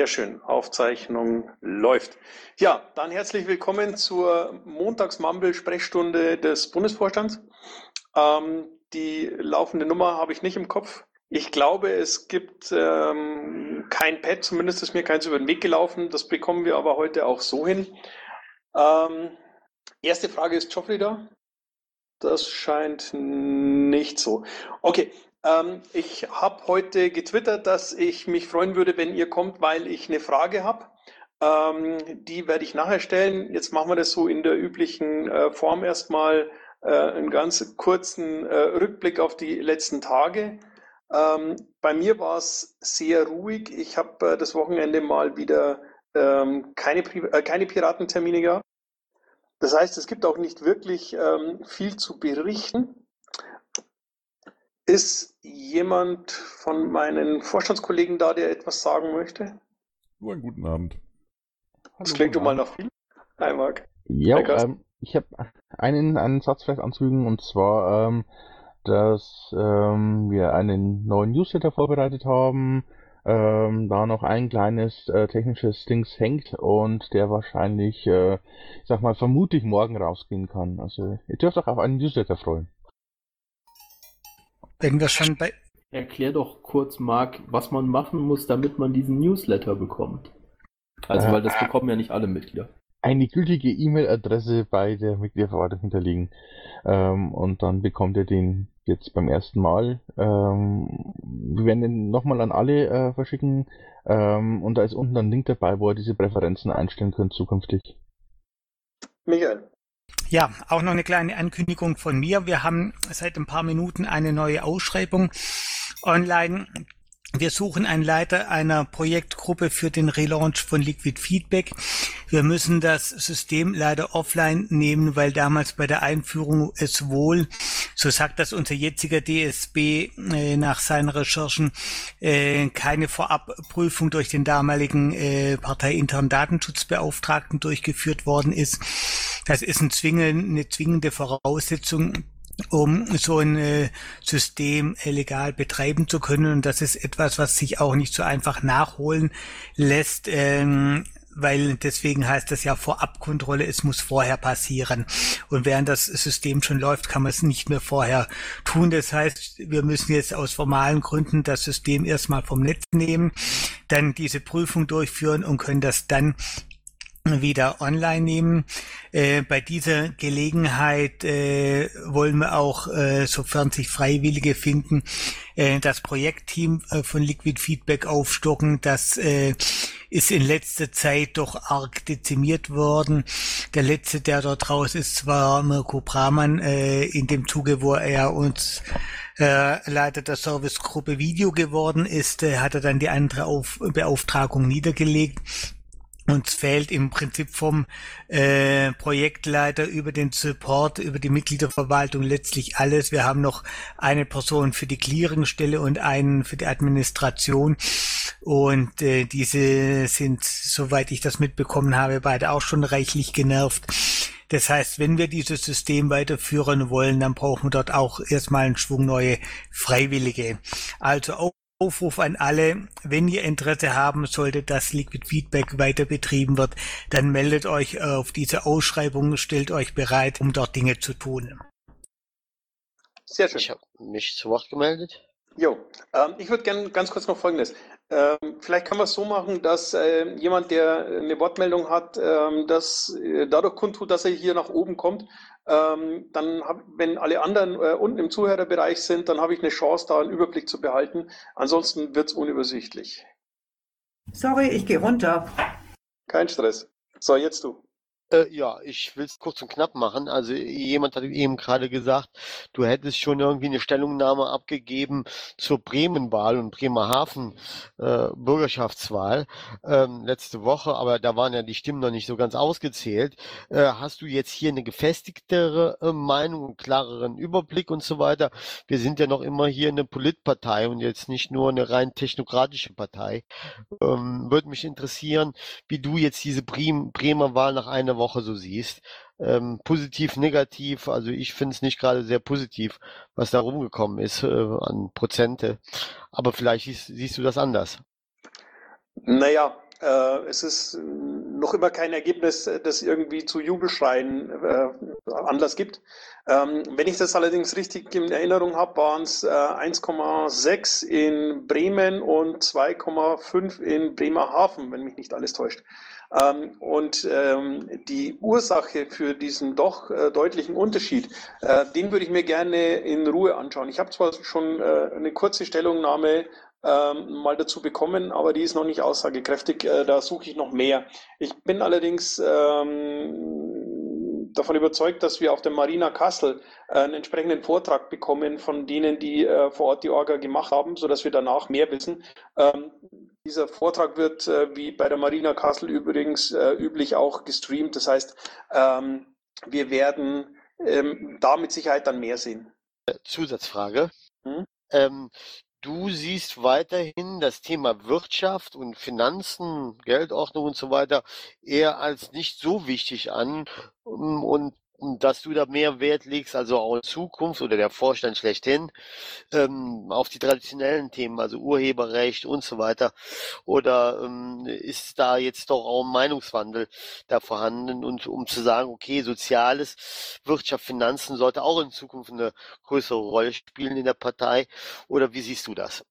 Sehr schön. Aufzeichnung läuft. Ja, dann herzlich willkommen zur Montags-Mumble-Sprechstunde des Bundesvorstands. Ähm, die laufende Nummer habe ich nicht im Kopf. Ich glaube, es gibt ähm, kein Pad, zumindest ist mir keins über den Weg gelaufen. Das bekommen wir aber heute auch so hin. Ähm, erste Frage ist Joffrey da? Das scheint nicht so. Okay, ähm, ich habe heute getwittert, dass ich mich freuen würde, wenn ihr kommt, weil ich eine Frage habe. Ähm, die werde ich nachher stellen. Jetzt machen wir das so in der üblichen äh, Form erstmal äh, einen ganz kurzen äh, Rückblick auf die letzten Tage. Ähm, bei mir war es sehr ruhig. Ich habe äh, das Wochenende mal wieder ähm, keine, äh, keine Piratentermine gehabt. Das heißt, es gibt auch nicht wirklich ähm, viel zu berichten. Ist jemand von meinen Vorstandskollegen da, der etwas sagen möchte? Nur einen guten Abend. Hallo, das klingt du mal nach viel. Hi, Marc. Ja, ähm, ich habe einen, einen Satz vielleicht anzufügen, und zwar, ähm, dass ähm, wir einen neuen Newsletter vorbereitet haben, ähm, da noch ein kleines äh, technisches Dings hängt und der wahrscheinlich, äh, ich sag mal, vermutlich morgen rausgehen kann. Also ihr dürft euch auf einen Newsletter freuen. Wenn wir schon bei. Erklär doch kurz, Marc, was man machen muss, damit man diesen Newsletter bekommt. Also, äh, weil das bekommen ja nicht alle Mitglieder. Eine gültige E-Mail-Adresse bei der Mitgliederverwaltung hinterlegen. Ähm, und dann bekommt ihr den jetzt beim ersten Mal. Ähm, wir werden den nochmal an alle äh, verschicken. Ähm, und da ist unten ein Link dabei, wo ihr diese Präferenzen einstellen könnt zukünftig. Michael. Ja, auch noch eine kleine Ankündigung von mir. Wir haben seit ein paar Minuten eine neue Ausschreibung online. Wir suchen einen Leiter einer Projektgruppe für den Relaunch von Liquid Feedback. Wir müssen das System leider offline nehmen, weil damals bei der Einführung es wohl, so sagt das unser jetziger DSB äh, nach seinen Recherchen, äh, keine Vorabprüfung durch den damaligen äh, parteiinternen Datenschutzbeauftragten durchgeführt worden ist. Das ist ein zwingend, eine zwingende Voraussetzung um so ein äh, System äh, legal betreiben zu können. Und das ist etwas, was sich auch nicht so einfach nachholen lässt. Ähm, weil deswegen heißt das ja Vorabkontrolle, es muss vorher passieren. Und während das System schon läuft, kann man es nicht mehr vorher tun. Das heißt, wir müssen jetzt aus formalen Gründen das System erstmal vom Netz nehmen, dann diese Prüfung durchführen und können das dann wieder online nehmen. Äh, bei dieser Gelegenheit äh, wollen wir auch, äh, sofern sich Freiwillige finden, äh, das Projektteam äh, von Liquid Feedback aufstocken. Das äh, ist in letzter Zeit doch arg dezimiert worden. Der letzte, der dort raus ist, war Mirko Bramann in dem Zuge, wo er uns Leiter der Servicegruppe Video geworden ist, hat er dann die andere Auf Beauftragung niedergelegt uns fehlt im Prinzip vom äh, Projektleiter über den Support, über die Mitgliederverwaltung letztlich alles. Wir haben noch eine Person für die Clearingstelle und einen für die Administration. Und äh, diese sind, soweit ich das mitbekommen habe, beide auch schon reichlich genervt. Das heißt, wenn wir dieses System weiterführen wollen, dann brauchen wir dort auch erstmal einen Schwung neue Freiwillige. Also auch Aufruf an alle, wenn ihr Interesse haben solltet, dass Liquid Feedback weiter betrieben wird, dann meldet euch auf diese Ausschreibung, stellt euch bereit, um dort Dinge zu tun. Sehr schön. Ich habe mich zu Wort gemeldet. Jo, ähm, ich würde gerne ganz kurz noch Folgendes. Ähm, vielleicht können wir es so machen, dass äh, jemand, der eine Wortmeldung hat, ähm, das äh, dadurch kundtut, dass er hier nach oben kommt. Ähm, dann, hab, wenn alle anderen äh, unten im Zuhörerbereich sind, dann habe ich eine Chance, da einen Überblick zu behalten. Ansonsten wird es unübersichtlich. Sorry, ich gehe runter. Kein Stress. So, jetzt du. Äh, ja, ich will es kurz und knapp machen. Also jemand hat eben gerade gesagt, du hättest schon irgendwie eine Stellungnahme abgegeben zur Bremenwahl und Bremerhaven äh, Bürgerschaftswahl ähm, letzte Woche, aber da waren ja die Stimmen noch nicht so ganz ausgezählt. Äh, hast du jetzt hier eine gefestigtere äh, Meinung, einen klareren Überblick und so weiter? Wir sind ja noch immer hier eine Politpartei und jetzt nicht nur eine rein technokratische Partei. Ähm, Würde mich interessieren, wie du jetzt diese Bremer Wahl nach einer Woche so siehst. Ähm, positiv, negativ, also ich finde es nicht gerade sehr positiv, was da rumgekommen ist äh, an Prozente. Aber vielleicht siehst, siehst, du das anders. Naja, äh, es ist noch immer kein Ergebnis, das irgendwie zu Jubelschreien äh, Anlass gibt. Ähm, wenn ich das allerdings richtig in Erinnerung habe, waren es äh, 1,6 in Bremen und 2,5 in Bremerhaven, wenn mich nicht alles täuscht. Ähm, und ähm, die Ursache für diesen doch äh, deutlichen Unterschied, äh, den würde ich mir gerne in Ruhe anschauen. Ich habe zwar schon äh, eine kurze Stellungnahme ähm, mal dazu bekommen, aber die ist noch nicht aussagekräftig. Äh, da suche ich noch mehr. Ich bin allerdings ähm, davon überzeugt, dass wir auf der Marina Kassel äh, einen entsprechenden Vortrag bekommen von denen, die äh, vor Ort die Orga gemacht haben, sodass wir danach mehr wissen. Ähm, dieser Vortrag wird äh, wie bei der Marina Kassel übrigens üblich auch gestreamt. Das heißt, ähm, wir werden ähm, da mit Sicherheit dann mehr sehen. Zusatzfrage. Hm? Ähm, Du siehst weiterhin das Thema Wirtschaft und Finanzen, Geldordnung und so weiter eher als nicht so wichtig an und dass du da mehr Wert legst, also auch in Zukunft oder der Vorstand schlechthin, ähm, auf die traditionellen Themen, also Urheberrecht und so weiter? Oder ähm, ist da jetzt doch auch ein Meinungswandel da vorhanden und um zu sagen, okay, Soziales, Wirtschaft, Finanzen sollte auch in Zukunft eine größere Rolle spielen in der Partei? Oder wie siehst du das?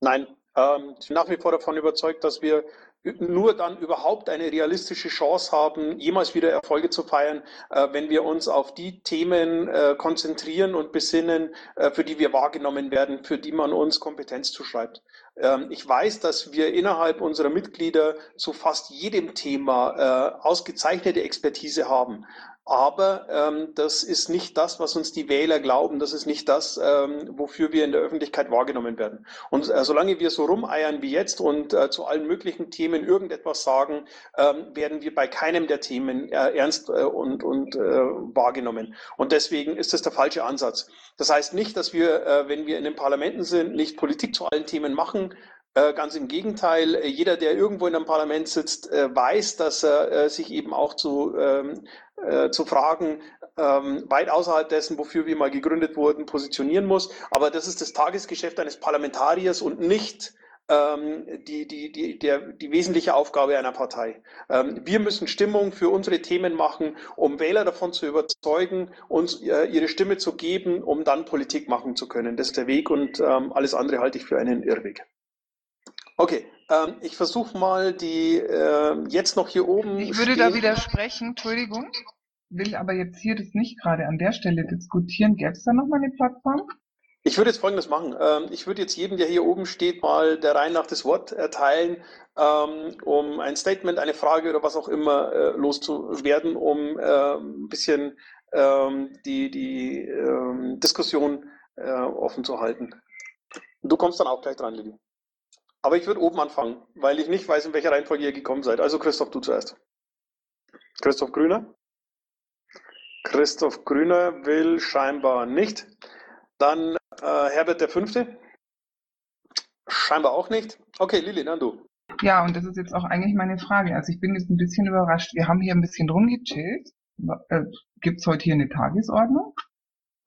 Nein, ähm, ich bin nach wie vor davon überzeugt, dass wir nur dann überhaupt eine realistische Chance haben, jemals wieder Erfolge zu feiern, äh, wenn wir uns auf die Themen äh, konzentrieren und besinnen, äh, für die wir wahrgenommen werden, für die man uns Kompetenz zuschreibt. Ähm, ich weiß, dass wir innerhalb unserer Mitglieder zu fast jedem Thema ausgezeichnete Expertise haben. Aber ähm, das ist nicht das, was uns die Wähler glauben. Das ist nicht das, ähm, wofür wir in der Öffentlichkeit wahrgenommen werden. Und äh, solange wir so rumeiern wie jetzt und äh, zu allen möglichen Themen irgendetwas sagen, ähm, werden wir bei keinem der Themen äh, ernst äh, und, und äh, wahrgenommen. Und deswegen ist das der falsche Ansatz. Das heißt nicht, dass wir, äh, wenn wir in den Parlamenten sind, nicht Politik zu allen Themen machen. Äh, ganz im Gegenteil, äh, jeder, der irgendwo in einem Parlament sitzt, äh, weiß, dass er sich eben auch zu, ähm, zu Fragen ähm, weit außerhalb dessen, wofür wir mal gegründet wurden, positionieren muss. Aber das ist das Tagesgeschäft eines Parlamentariers und nicht ähm, die, die, die, der, die wesentliche Aufgabe einer Partei. wir müssen Stimmung für unsere Themen machen, um Wähler davon zu überzeugen, uns ihre Stimme zu geben, um dann Politik machen zu können. Das ist der Weg und alles andere halte ich für einen Irrweg. Okay, ähm, ich versuche mal die äh, jetzt noch hier oben. Ich würde stehen. da widersprechen, Entschuldigung, will aber jetzt hier das nicht gerade an der Stelle diskutieren. Gäbe es da noch mal eine Plattform? Ich würde jetzt Folgendes machen. Ähm, ich würde jetzt jedem, der hier oben steht, mal der Reihe nach das Wort erteilen, ähm, um ein Statement, eine Frage oder was auch immer äh, loszuwerden, um äh, ein bisschen ähm, die, die ähm, Diskussion äh, offen zu halten. Du kommst dann auch gleich dran, Lili. Aber ich würde oben anfangen, weil ich nicht weiß, in welcher Reihenfolge ihr gekommen seid. Also Christoph, du zuerst. Christoph Grüner? Christoph Grüner will scheinbar nicht. Dann äh, Herbert der Fünfte? Scheinbar auch nicht. Okay, Lili, dann du. Ja, und das ist jetzt auch eigentlich meine Frage. Also ich bin jetzt ein bisschen überrascht. Wir haben hier ein bisschen rumgechillt. Äh, Gibt es heute hier eine Tagesordnung?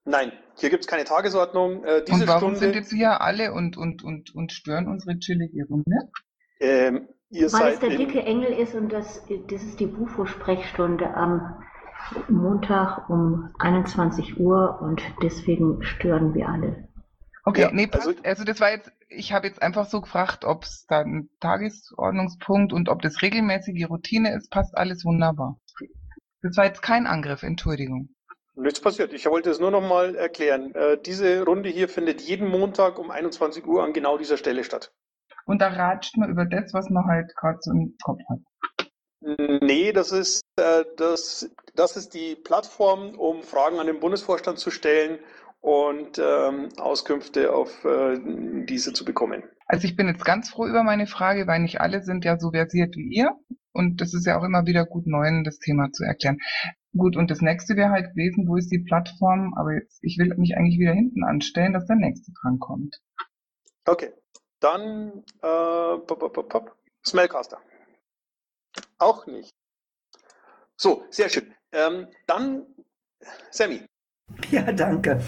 Nein, hier gibt es keine Tagesordnung. Äh, diese und warum Stunde, sind jetzt hier alle und, und, und, und stören unsere chillige Runde? Ähm, ihr Weil es der dicke Engel ist und das, das ist die Bufo-Sprechstunde am Montag um 21 Uhr und deswegen stören wir alle. Okay, ja, nee, passt. Also, also das war jetzt, ich habe jetzt einfach so gefragt, ob es da ein Tagesordnungspunkt und ob das regelmäßige Routine ist, passt alles wunderbar. Das war jetzt kein Angriff, Entschuldigung. Nichts passiert. Ich wollte es nur noch mal erklären. Äh, diese Runde hier findet jeden Montag um 21 Uhr an genau dieser Stelle statt. Und da ratscht man über das, was man halt gerade so im Kopf hat. Nee, das ist, äh, das, das ist die Plattform, um Fragen an den Bundesvorstand zu stellen und ähm, Auskünfte auf äh, diese zu bekommen. Also ich bin jetzt ganz froh über meine Frage, weil nicht alle sind ja so versiert wie ihr. Und das ist ja auch immer wieder gut, Neuen das Thema zu erklären. Gut, und das nächste wäre halt gewesen, wo ist die Plattform? Aber jetzt, ich will mich eigentlich wieder hinten anstellen, dass der nächste drankommt. Okay, dann äh, pop, pop, pop. Smellcaster. Auch nicht. So, sehr schön. Ähm, dann Sammy. Ja, danke.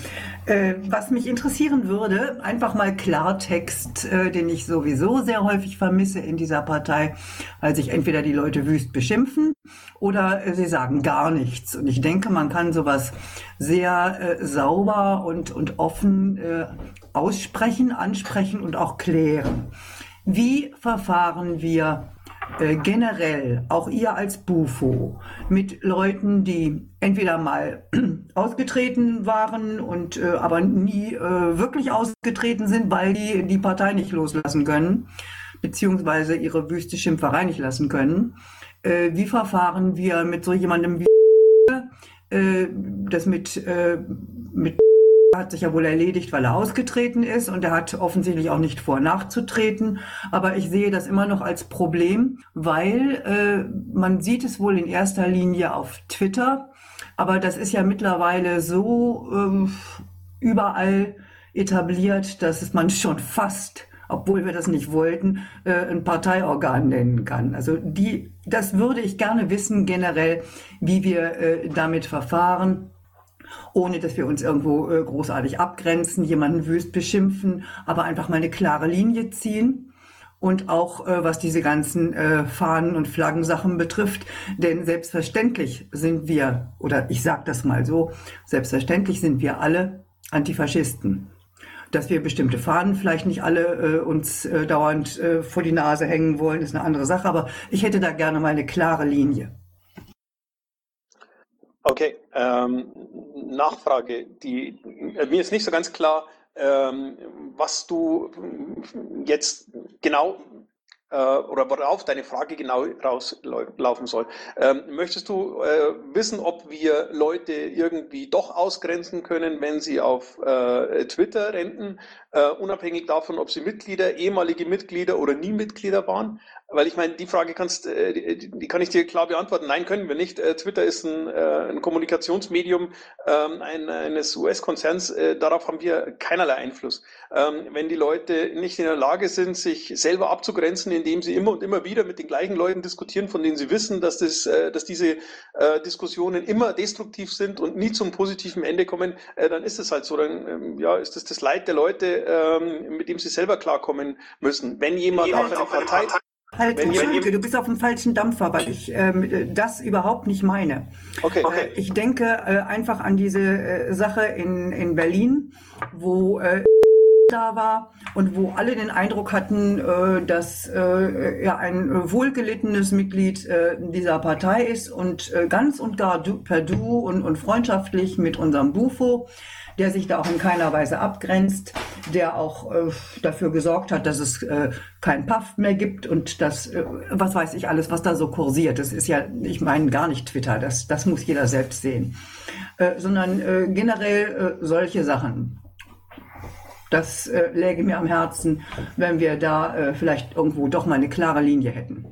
Äh, was mich interessieren würde, einfach mal Klartext, äh, den ich sowieso sehr häufig vermisse in dieser Partei, weil sich entweder die Leute wüst beschimpfen oder äh, sie sagen gar nichts. Und ich denke, man kann sowas sehr äh, sauber und, und offen äh, aussprechen, ansprechen und auch klären. Wie verfahren wir generell, auch ihr als Bufo, mit Leuten, die entweder mal ausgetreten waren und äh, aber nie äh, wirklich ausgetreten sind, weil die die Partei nicht loslassen können, beziehungsweise ihre wüste Schimpferei nicht lassen können. Äh, wie verfahren wir mit so jemandem wie äh, das mit, äh, mit hat sich ja wohl erledigt, weil er ausgetreten ist und er hat offensichtlich auch nicht vor, nachzutreten. Aber ich sehe das immer noch als Problem, weil äh, man sieht es wohl in erster Linie auf Twitter, aber das ist ja mittlerweile so ähm, überall etabliert, dass es man schon fast obwohl wir das nicht wollten, äh, ein Parteiorgan nennen kann. Also die, das würde ich gerne wissen generell, wie wir äh, damit verfahren ohne dass wir uns irgendwo äh, großartig abgrenzen, jemanden wüst beschimpfen, aber einfach mal eine klare Linie ziehen. Und auch äh, was diese ganzen äh, Fahnen- und Flaggensachen betrifft. Denn selbstverständlich sind wir, oder ich sage das mal so, selbstverständlich sind wir alle Antifaschisten. Dass wir bestimmte Fahnen vielleicht nicht alle äh, uns äh, dauernd äh, vor die Nase hängen wollen, ist eine andere Sache. Aber ich hätte da gerne mal eine klare Linie. Okay, ähm, Nachfrage. Die, äh, mir ist nicht so ganz klar, ähm, was du jetzt genau äh, oder worauf deine Frage genau rauslaufen soll. Ähm, möchtest du äh, wissen, ob wir Leute irgendwie doch ausgrenzen können, wenn sie auf äh, Twitter renten, äh, unabhängig davon, ob sie Mitglieder, ehemalige Mitglieder oder nie Mitglieder waren? Weil ich meine, die Frage kannst, äh, die, die, kann ich dir klar beantworten. Nein, können wir nicht. Äh, Twitter ist ein, äh, ein Kommunikationsmedium ähm, ein, eines US-Konzerns. Äh, darauf haben wir keinerlei Einfluss. Ähm, wenn die Leute nicht in der Lage sind, sich selber abzugrenzen, indem sie immer und immer wieder mit den gleichen Leuten diskutieren, von denen sie wissen, dass, das, dass diese Diskussionen immer destruktiv sind und nie zum positiven Ende kommen, dann ist es halt so. Dann ähm, ja, ist das das Leid der Leute, ähm, mit dem sie selber klarkommen müssen. Wenn jemand auf eine Partei Halt, wenn Entschuldige, du bist auf dem falschen Dampfer, weil ich ähm, das überhaupt nicht meine. Okay. okay. Äh, ich denke äh, einfach an diese äh, Sache in, in Berlin, wo äh, da war und wo alle den Eindruck hatten, äh, dass äh, er ein wohlgelittenes Mitglied äh, dieser Partei ist und äh, ganz und gar du, per Du und, und freundschaftlich mit unserem Bufo der sich da auch in keiner Weise abgrenzt, der auch äh, dafür gesorgt hat, dass es äh, kein Puff mehr gibt und das, äh, was weiß ich alles, was da so kursiert. Das ist ja, ich meine gar nicht Twitter, das, das muss jeder selbst sehen, äh, sondern äh, generell äh, solche Sachen. Das läge mir am Herzen, wenn wir da vielleicht irgendwo doch mal eine klare Linie hätten.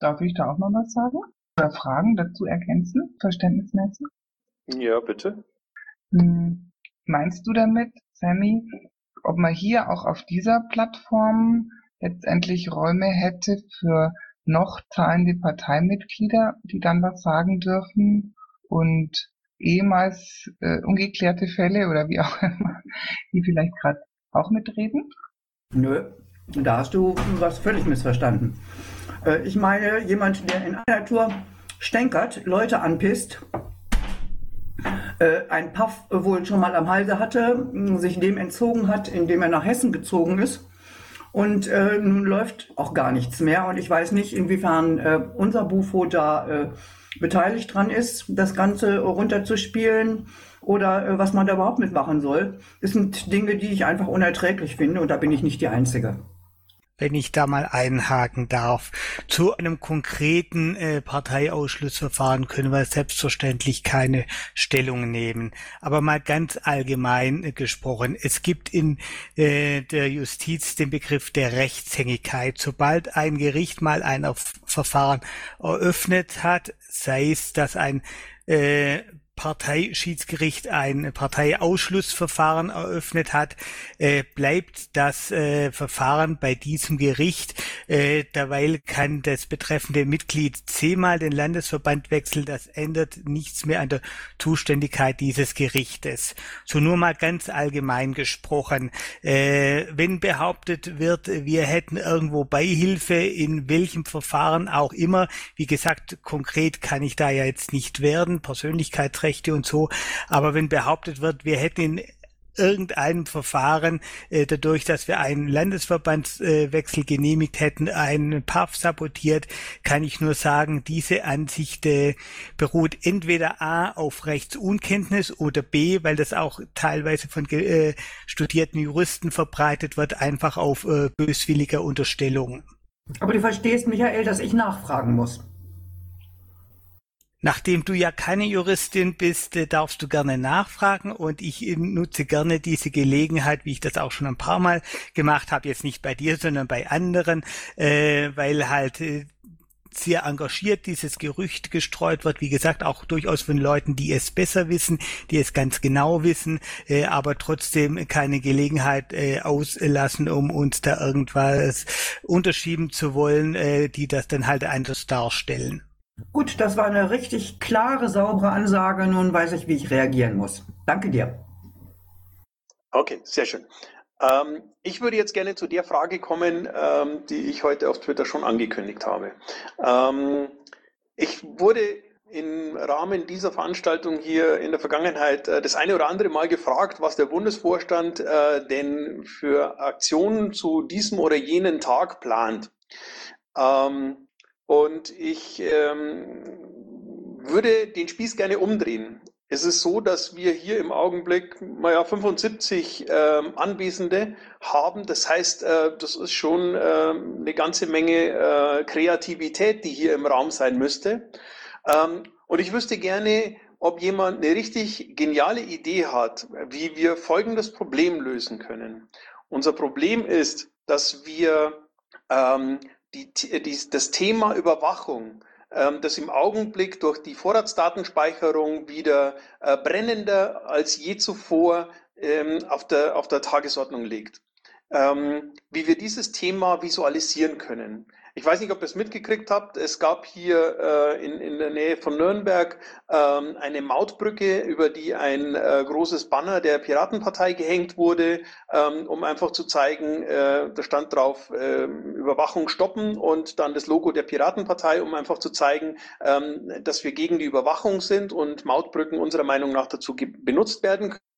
Darf ich da auch noch was sagen? Oder Fragen dazu ergänzen, verständnismäßig? Ja, bitte. Hm, meinst du damit, Sammy, ob man hier auch auf dieser Plattform letztendlich Räume hätte für noch zahlende Parteimitglieder, die dann was sagen dürfen und ehemals äh, ungeklärte Fälle oder wie auch immer, die vielleicht gerade auch mitreden? Nö, da hast du was völlig missverstanden. Äh, ich meine, jemand, der in einer Tour stänkert, Leute anpisst, ein Puff wohl schon mal am Halse hatte, sich dem entzogen hat, indem er nach Hessen gezogen ist. Und äh, nun läuft auch gar nichts mehr. Und ich weiß nicht, inwiefern äh, unser Bufo da äh, beteiligt dran ist, das Ganze runterzuspielen oder äh, was man da überhaupt mitmachen soll. Das sind Dinge, die ich einfach unerträglich finde und da bin ich nicht die Einzige wenn ich da mal einhaken darf. Zu einem konkreten äh, Parteiausschlussverfahren können wir selbstverständlich keine Stellung nehmen. Aber mal ganz allgemein äh, gesprochen, es gibt in äh, der Justiz den Begriff der Rechtshängigkeit. Sobald ein Gericht mal ein Verfahren eröffnet hat, sei es, dass ein äh, Parteischiedsgericht ein Parteiausschlussverfahren eröffnet hat, äh, bleibt das äh, Verfahren bei diesem Gericht. Äh, derweil kann das betreffende Mitglied zehnmal den Landesverband wechseln. Das ändert nichts mehr an der Zuständigkeit dieses Gerichtes. So nur mal ganz allgemein gesprochen. Äh, wenn behauptet wird, wir hätten irgendwo Beihilfe, in welchem Verfahren auch immer, wie gesagt, konkret kann ich da ja jetzt nicht werden, Persönlichkeitsrechte und so, aber wenn behauptet wird, wir hätten in irgendeinem Verfahren, äh, dadurch, dass wir einen Landesverbandswechsel äh, genehmigt hätten, einen PAF sabotiert, kann ich nur sagen, diese Ansicht äh, beruht entweder A auf Rechtsunkenntnis oder B, weil das auch teilweise von äh, studierten Juristen verbreitet wird, einfach auf äh, böswilliger Unterstellung. Aber du verstehst, Michael, dass ich nachfragen muss. Nachdem du ja keine Juristin bist, äh, darfst du gerne nachfragen und ich äh, nutze gerne diese Gelegenheit, wie ich das auch schon ein paar Mal gemacht habe, jetzt nicht bei dir, sondern bei anderen, äh, weil halt äh, sehr engagiert dieses Gerücht gestreut wird, wie gesagt, auch durchaus von Leuten, die es besser wissen, die es ganz genau wissen, äh, aber trotzdem keine Gelegenheit äh, auslassen, um uns da irgendwas unterschieben zu wollen, äh, die das dann halt anders darstellen. Gut, das war eine richtig klare, saubere Ansage. Nun weiß ich, wie ich reagieren muss. Danke dir. Okay, sehr schön. Ähm, ich würde jetzt gerne zu der Frage kommen, ähm, die ich heute auf Twitter schon angekündigt habe. Ähm, ich wurde im Rahmen dieser Veranstaltung hier in der Vergangenheit äh, das eine oder andere Mal gefragt, was der Bundesvorstand äh, denn für Aktionen zu diesem oder jenen Tag plant. Ähm, und ich ähm, würde den Spieß gerne umdrehen. Es ist so, dass wir hier im Augenblick naja, 75 ähm, Anwesende haben. Das heißt, äh, das ist schon äh, eine ganze Menge äh, Kreativität, die hier im Raum sein müsste. Ähm, und ich wüsste gerne, ob jemand eine richtig geniale Idee hat, wie wir folgendes Problem lösen können. Unser Problem ist, dass wir ähm, die, die, das Thema Überwachung, ähm, das im Augenblick durch die Vorratsdatenspeicherung wieder äh, brennender als je zuvor ähm, auf, der, auf der Tagesordnung liegt. Ähm, wie wir dieses Thema visualisieren können. Ich weiß nicht, ob ihr es mitgekriegt habt. Es gab hier äh, in, in der Nähe von Nürnberg ähm, eine Mautbrücke, über die ein äh, großes Banner der Piratenpartei gehängt wurde, ähm, um einfach zu zeigen, äh, da stand drauf äh, Überwachung stoppen und dann das Logo der Piratenpartei, um einfach zu zeigen, ähm, dass wir gegen die Überwachung sind und Mautbrücken unserer Meinung nach dazu benutzt werden können.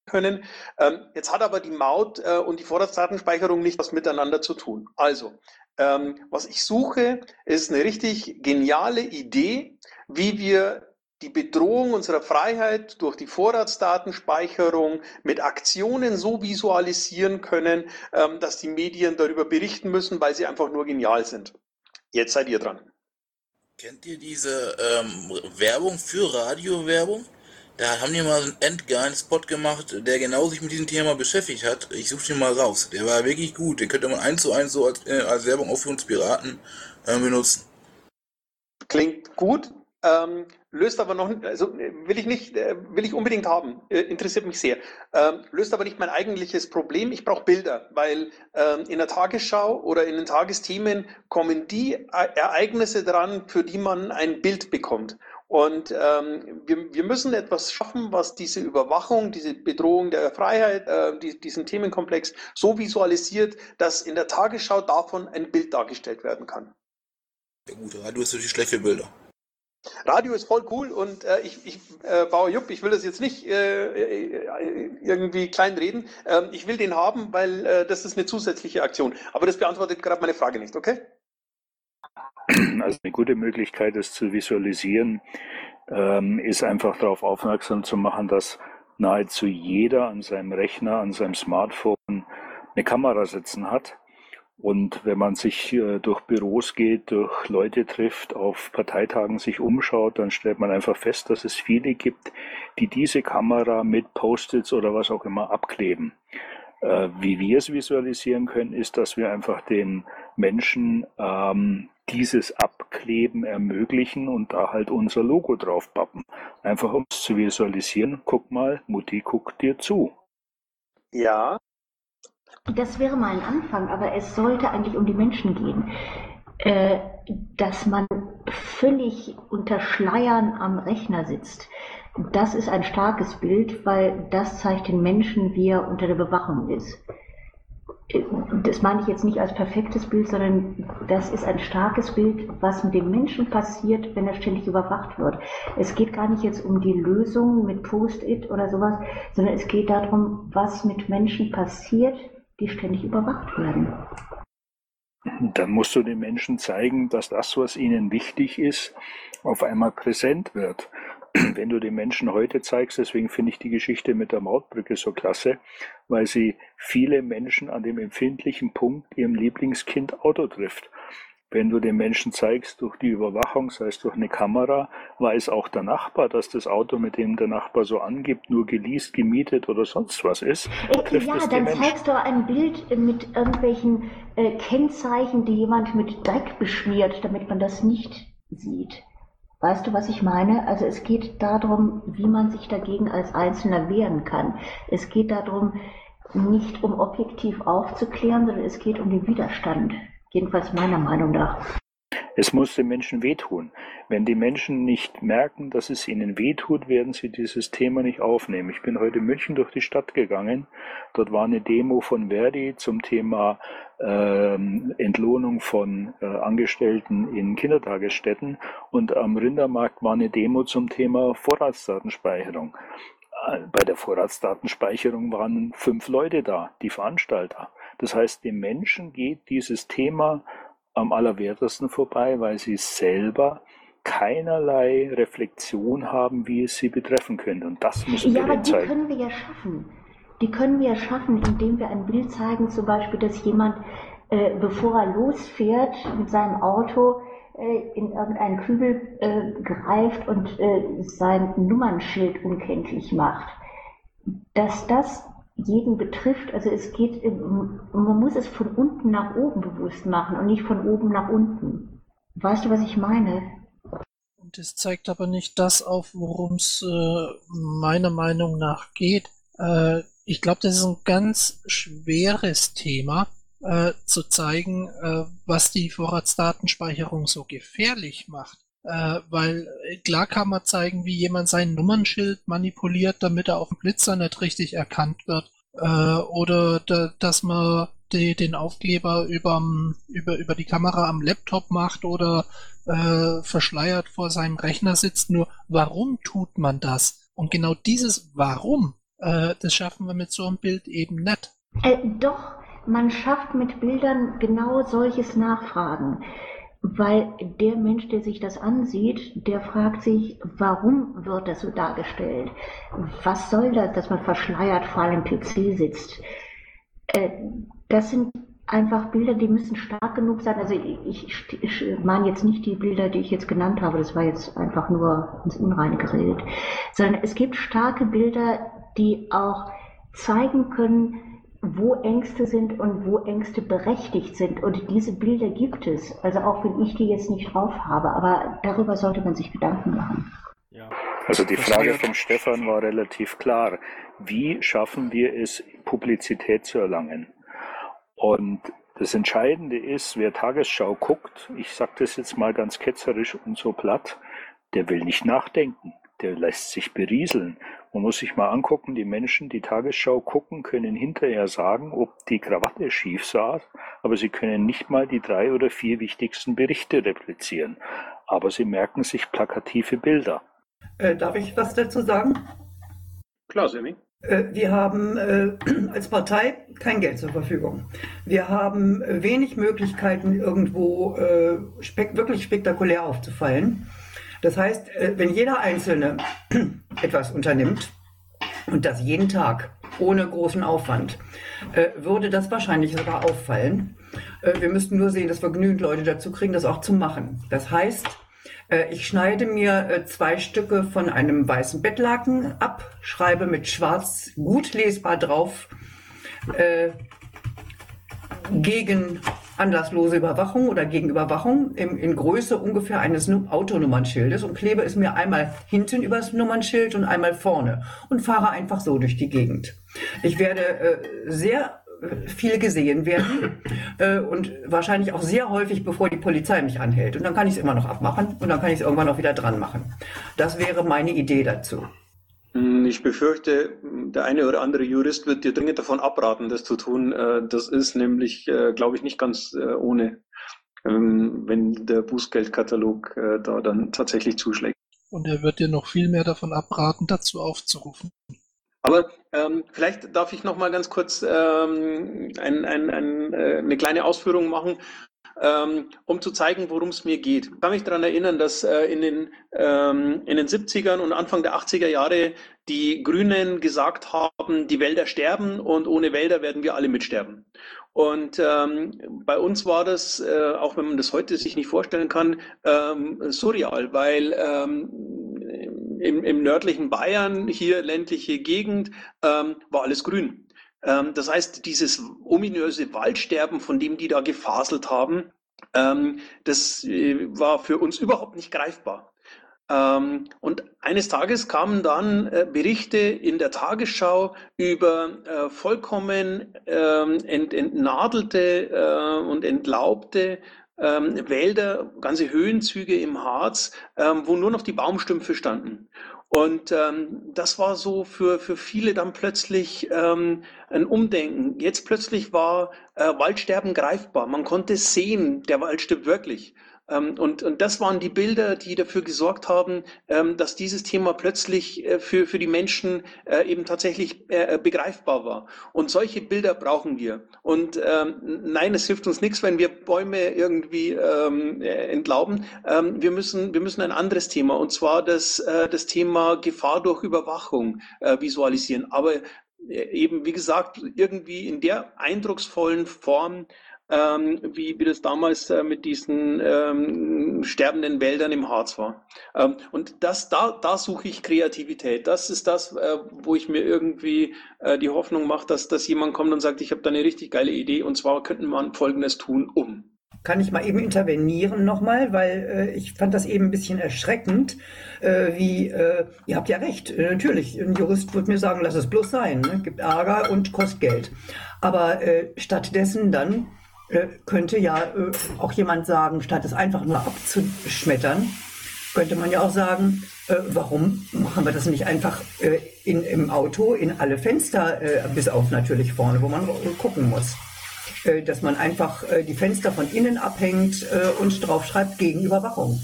Ähm, jetzt hat aber die Maut äh, und die Vorratsdatenspeicherung nicht was miteinander zu tun. Also, ähm, was ich suche, ist eine richtig geniale Idee, wie wir die Bedrohung unserer Freiheit durch die Vorratsdatenspeicherung mit Aktionen so visualisieren können, ähm, dass die Medien darüber berichten müssen, weil sie einfach nur genial sind. Jetzt seid ihr dran. Kennt ihr diese ähm, Werbung für Radiowerbung? Da haben die mal einen endgeilen Spot gemacht, der genau sich mit diesem Thema beschäftigt hat. Ich suche den mal raus. Der war wirklich gut. Den könnte man eins zu eins so als, äh, als Werbung auch für uns Piraten äh, benutzen. Klingt gut. Ähm, löst aber noch, also will ich nicht, äh, will ich unbedingt haben, äh, interessiert mich sehr. Ähm, löst aber nicht mein eigentliches Problem. Ich brauche Bilder, weil ähm, in der Tagesschau oder in den Tagesthemen kommen die Ereignisse dran, für die man ein Bild bekommt. Und ähm, wir, wir müssen etwas schaffen, was diese Überwachung, diese Bedrohung der Freiheit, äh, die, diesen Themenkomplex so visualisiert, dass in der Tagesschau davon ein Bild dargestellt werden kann. Ja gut, Radio ist natürlich schlecht für Bilder. Radio ist voll cool und äh, ich, ich äh, Bauer Jupp, ich will das jetzt nicht äh, äh irgendwie kleinreden. Ähm, ich will den haben, weil äh, das ist eine zusätzliche Aktion. Aber das beantwortet gerade meine Frage nicht, okay? Also eine gute Möglichkeit, es zu visualisieren, ähm, ist einfach darauf aufmerksam zu machen, dass nahezu jeder an seinem Rechner, an seinem Smartphone eine Kamera sitzen hat. Und wenn man sich äh, durch Büros geht, durch Leute trifft, auf Parteitagen sich umschaut, dann stellt man einfach fest, dass es viele gibt, die diese Kamera mit Post-its oder was auch immer abkleben. Äh, wie wir es visualisieren können, ist, dass wir einfach den Menschen ähm, dieses Abkleben ermöglichen und da halt unser Logo drauf pappen. Einfach um es zu visualisieren, guck mal, Mutti guckt dir zu. Ja. Das wäre mal ein Anfang, aber es sollte eigentlich um die Menschen gehen. Äh, dass man völlig unter Schleiern am Rechner sitzt. Das ist ein starkes Bild, weil das zeigt den Menschen, wie er unter der Bewachung ist das meine ich jetzt nicht als perfektes Bild, sondern das ist ein starkes Bild, was mit dem Menschen passiert, wenn er ständig überwacht wird. Es geht gar nicht jetzt um die Lösung mit Post-it oder sowas, sondern es geht darum, was mit Menschen passiert, die ständig überwacht werden. Dann musst du den Menschen zeigen, dass das, was ihnen wichtig ist, auf einmal präsent wird. Wenn du den Menschen heute zeigst, deswegen finde ich die Geschichte mit der Mautbrücke so klasse, weil sie viele Menschen an dem empfindlichen Punkt ihrem Lieblingskind Auto trifft. Wenn du den Menschen zeigst, durch die Überwachung, sei es durch eine Kamera, weiß auch der Nachbar, dass das Auto, mit dem der Nachbar so angibt, nur geleast, gemietet oder sonst was ist. Äh, ja, dann zeigst du ein Bild mit irgendwelchen äh, Kennzeichen, die jemand mit Dreck beschmiert, damit man das nicht sieht. Weißt du, was ich meine? Also es geht darum, wie man sich dagegen als Einzelner wehren kann. Es geht darum, nicht um objektiv aufzuklären, sondern es geht um den Widerstand. Jedenfalls meiner Meinung nach. Es muss den Menschen wehtun. Wenn die Menschen nicht merken, dass es ihnen wehtut, werden sie dieses Thema nicht aufnehmen. Ich bin heute in München durch die Stadt gegangen. Dort war eine Demo von Verdi zum Thema ähm, Entlohnung von äh, Angestellten in Kindertagesstätten. Und am Rindermarkt war eine Demo zum Thema Vorratsdatenspeicherung. Äh, bei der Vorratsdatenspeicherung waren fünf Leute da, die Veranstalter. Das heißt, den Menschen geht dieses Thema am allerwertesten vorbei, weil sie selber keinerlei Reflexion haben, wie es sie betreffen könnte. Und das müssen ja, wir aber die zeigen. können wir ja schaffen. Die können wir ja schaffen, indem wir ein Bild zeigen, zum Beispiel, dass jemand, äh, bevor er losfährt mit seinem Auto, äh, in irgendeinen Kübel äh, greift und äh, sein Nummernschild unkenntlich macht. Dass das jeden betrifft. Also es geht, man muss es von unten nach oben bewusst machen und nicht von oben nach unten. Weißt du, was ich meine? Und es zeigt aber nicht das auf, worum es äh, meiner Meinung nach geht. Äh, ich glaube, das ist ein ganz schweres Thema, äh, zu zeigen, äh, was die Vorratsdatenspeicherung so gefährlich macht. Äh, weil äh, klar kann man zeigen, wie jemand sein Nummernschild manipuliert, damit er auf dem Blitzer nicht richtig erkannt wird. Äh, oder da, dass man die, den Aufkleber überm, über, über die Kamera am Laptop macht oder äh, verschleiert vor seinem Rechner sitzt. Nur warum tut man das? Und genau dieses Warum, äh, das schaffen wir mit so einem Bild eben nicht. Äh, doch, man schafft mit Bildern genau solches Nachfragen. Weil der Mensch, der sich das ansieht, der fragt sich, warum wird das so dargestellt? Was soll das, dass man verschleiert vor einem PC sitzt? Äh, das sind einfach Bilder, die müssen stark genug sein. Also ich, ich, ich meine jetzt nicht die Bilder, die ich jetzt genannt habe, das war jetzt einfach nur ins Unreine geredet, sondern es gibt starke Bilder, die auch zeigen können, wo Ängste sind und wo Ängste berechtigt sind. Und diese Bilder gibt es. Also auch wenn ich die jetzt nicht drauf habe, aber darüber sollte man sich Gedanken machen. Ja. Also die Frage von Stefan war relativ klar. Wie schaffen wir es, Publizität zu erlangen? Und das Entscheidende ist, wer Tagesschau guckt, ich sage das jetzt mal ganz ketzerisch und so platt, der will nicht nachdenken, der lässt sich berieseln. Man muss sich mal angucken, die Menschen, die Tagesschau gucken, können hinterher sagen, ob die Krawatte schief saß, aber sie können nicht mal die drei oder vier wichtigsten Berichte replizieren. Aber sie merken sich plakative Bilder. Äh, darf ich was dazu sagen? Klar, Semi. Äh, wir haben äh, als Partei kein Geld zur Verfügung. Wir haben wenig Möglichkeiten, irgendwo äh, spek wirklich spektakulär aufzufallen. Das heißt, äh, wenn jeder Einzelne etwas unternimmt und das jeden Tag ohne großen Aufwand, äh, würde das wahrscheinlich sogar auffallen. Äh, wir müssten nur sehen, dass wir genügend Leute dazu kriegen, das auch zu machen. Das heißt, ich schneide mir zwei Stücke von einem weißen Bettlaken ab, schreibe mit schwarz gut lesbar drauf gegen anlasslose Überwachung oder gegen Überwachung in, Größe ungefähr eines Autonummernschildes und klebe es mir einmal hinten übers Nummernschild und einmal vorne und fahre einfach so durch die Gegend. Ich werde äh, sehr äh, viel gesehen werden äh, und wahrscheinlich auch sehr häufig, bevor die Polizei mich anhält. Und dann kann ich es immer noch abmachen und dann kann ich es irgendwann noch wieder dran machen. Das wäre meine Idee dazu. Hm, ich befürchte, der eine oder andere Jurist wird dir dringend davon abraten, das zu tun. Äh, das ist nämlich, äh, glaube ich, nicht ganz äh, ohne, ähm, wenn der Bußgeldkatalog da dann tatsächlich zuschlägt. Und er wird dir noch viel mehr davon abraten, dazu aufzurufen. Aber ähm, vielleicht darf ich noch mal ganz kurz ähm, ein, ein, ein, eine kleine Ausführung machen ähm, um zu zeigen, worum es mir geht. Ich kann mich daran erinnern, dass äh, in, den, ähm, in den 70ern und Anfang der 80er Jahre die Grünen gesagt haben, die Wälder sterben und ohne Wälder werden wir alle mitsterben. Und ähm, bei uns war das, äh, auch wenn man das heute sich nicht vorstellen kann, ähm, surreal, weil ähm, im, im nördlichen Bayern, hier ländliche Gegend, ähm, war alles grün. Ähm, das heißt, dieses ominöse Waldsterben, von dem die da gefaselt haben, ähm, das äh, war für uns überhaupt nicht greifbar. Ähm, und eines Tages kamen dann äh, Berichte in der Tagesschau über äh, vollkommen entnadelte und entlaubte Wälder, ganze Höhenzüge im Harz, wo nur noch die Baumstümpfe standen. Und ähm, das war so für, für viele dann plötzlich ähm, ein Umdenken. Jetzt plötzlich war äh, Waldsterben greifbar. Man konnte sehen, der Wald stirbt wirklich. Ähm, und, und das waren die Bilder, die dafür gesorgt haben, ähm, dass dieses Thema plötzlich äh, für, für die Menschen äh, eben tatsächlich äh, begreifbar war. Und solche Bilder brauchen wir. Und ähm, nein, es hilft uns nichts, wenn wir Bäume irgendwie entlauben. wir, müssen, wir müssen ein anderes Thema, und zwar das, das Thema Gefahr durch Überwachung visualisieren. Aber eben, wie gesagt, irgendwie in der eindrucksvollen Form, ähm, wie, wie das damals äh, mit diesen ähm, sterbenden Wäldern im Harz war. Ähm, und das, da, da suche ich Kreativität. Das ist das, äh, wo ich mir irgendwie äh, die Hoffnung mache, dass, dass jemand kommt und sagt, ich habe da eine richtig geile Idee und zwar könnten wir Folgendes tun, um. Kann ich mal eben intervenieren nochmal, weil äh, ich fand das eben ein bisschen erschreckend, äh, wie, äh, ihr habt ja recht, äh, natürlich, ein Jurist wird mir sagen, lass es bloß sein, ne? gibt Ärger und kostet Geld. Aber äh, stattdessen dann äh, könnte ja äh, auch jemand sagen, statt es einfach nur abzuschmettern, könnte man ja auch sagen, äh, warum machen wir das nicht einfach äh, in, im Auto in alle Fenster, äh, bis auf natürlich vorne, wo man gucken muss. Äh, dass man einfach die Fenster von innen abhängt und drauf schreibt gegen Überwachung.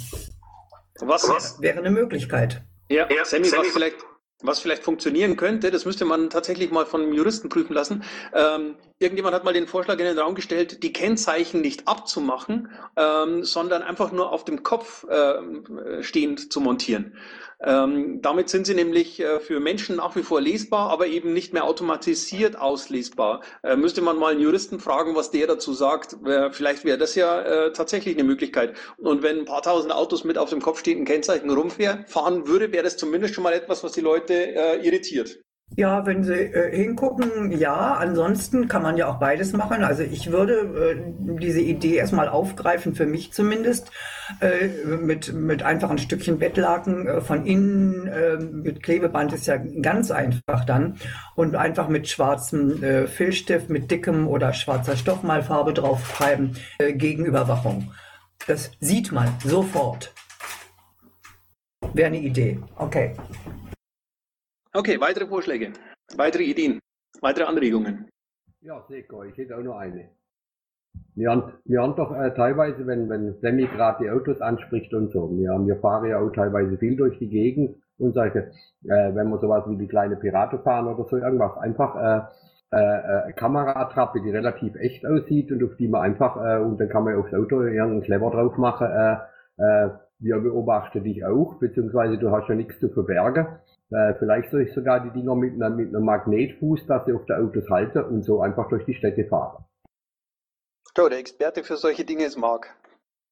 Was? Wäre, wäre eine Möglichkeit. Ja, ja Sammy, was vielleicht, was vielleicht funktionieren könnte, das müsste man tatsächlich mal von einem Juristen prüfen lassen. Ähm, irgendjemand hat mal den Vorschlag in den Raum gestellt, die Kennzeichen nicht abzumachen, ähm, sondern einfach nur auf dem Kopf äh, stehend zu montieren. Ähm, damit sind sie nämlich äh, für Menschen nach wie vor lesbar, aber eben nicht mehr automatisiert auslesbar. Äh, müsste man mal einen Juristen fragen, was der dazu sagt. Äh, vielleicht wäre das ja äh, tatsächlich eine Möglichkeit. Und wenn ein paar tausend Autos mit auf dem Kopf stehenden Kennzeichen rumfahren würde, wäre das zumindest schon mal etwas, was die Leute äh, irritiert. Ja, wenn Sie äh, hingucken, ja. Ansonsten kann man ja auch beides machen. Also ich würde äh, diese Idee erstmal aufgreifen, für mich zumindest, äh, mit, mit einfach ein Stückchen Bettlaken äh, von innen, äh, mit Klebeband ist ja ganz einfach dann. Und einfach mit schwarzem äh, Filzstift, mit dickem oder schwarzer Stoffmalfarbe draufschreiben, äh, gegen Überwachung. Das sieht man sofort. Wäre eine Idee. Okay. Okay, weitere Vorschläge, weitere Ideen, weitere Anregungen. Ja, Seko, ich hätte auch noch eine. Wir haben, wir haben doch äh, teilweise, wenn, wenn Sammy gerade die Autos anspricht und so, wir, haben, wir fahren ja auch teilweise viel durch die Gegend und solche, äh, wenn wir sowas wie die kleine Pirate fahren oder so irgendwas, einfach äh, äh, äh, Kameratrappe, die relativ echt aussieht und auf die man einfach, äh, und dann kann man aufs Auto irgendeinen Clever drauf machen, äh, äh, wir beobachten dich auch, beziehungsweise du hast ja nichts zu verbergen. Äh, vielleicht soll ich sogar die Dinger mit, einer, mit einem Magnetfuß, dass sie auf der Autos halten und so einfach durch die Städte fahren. So, der Experte für solche Dinge ist Marc.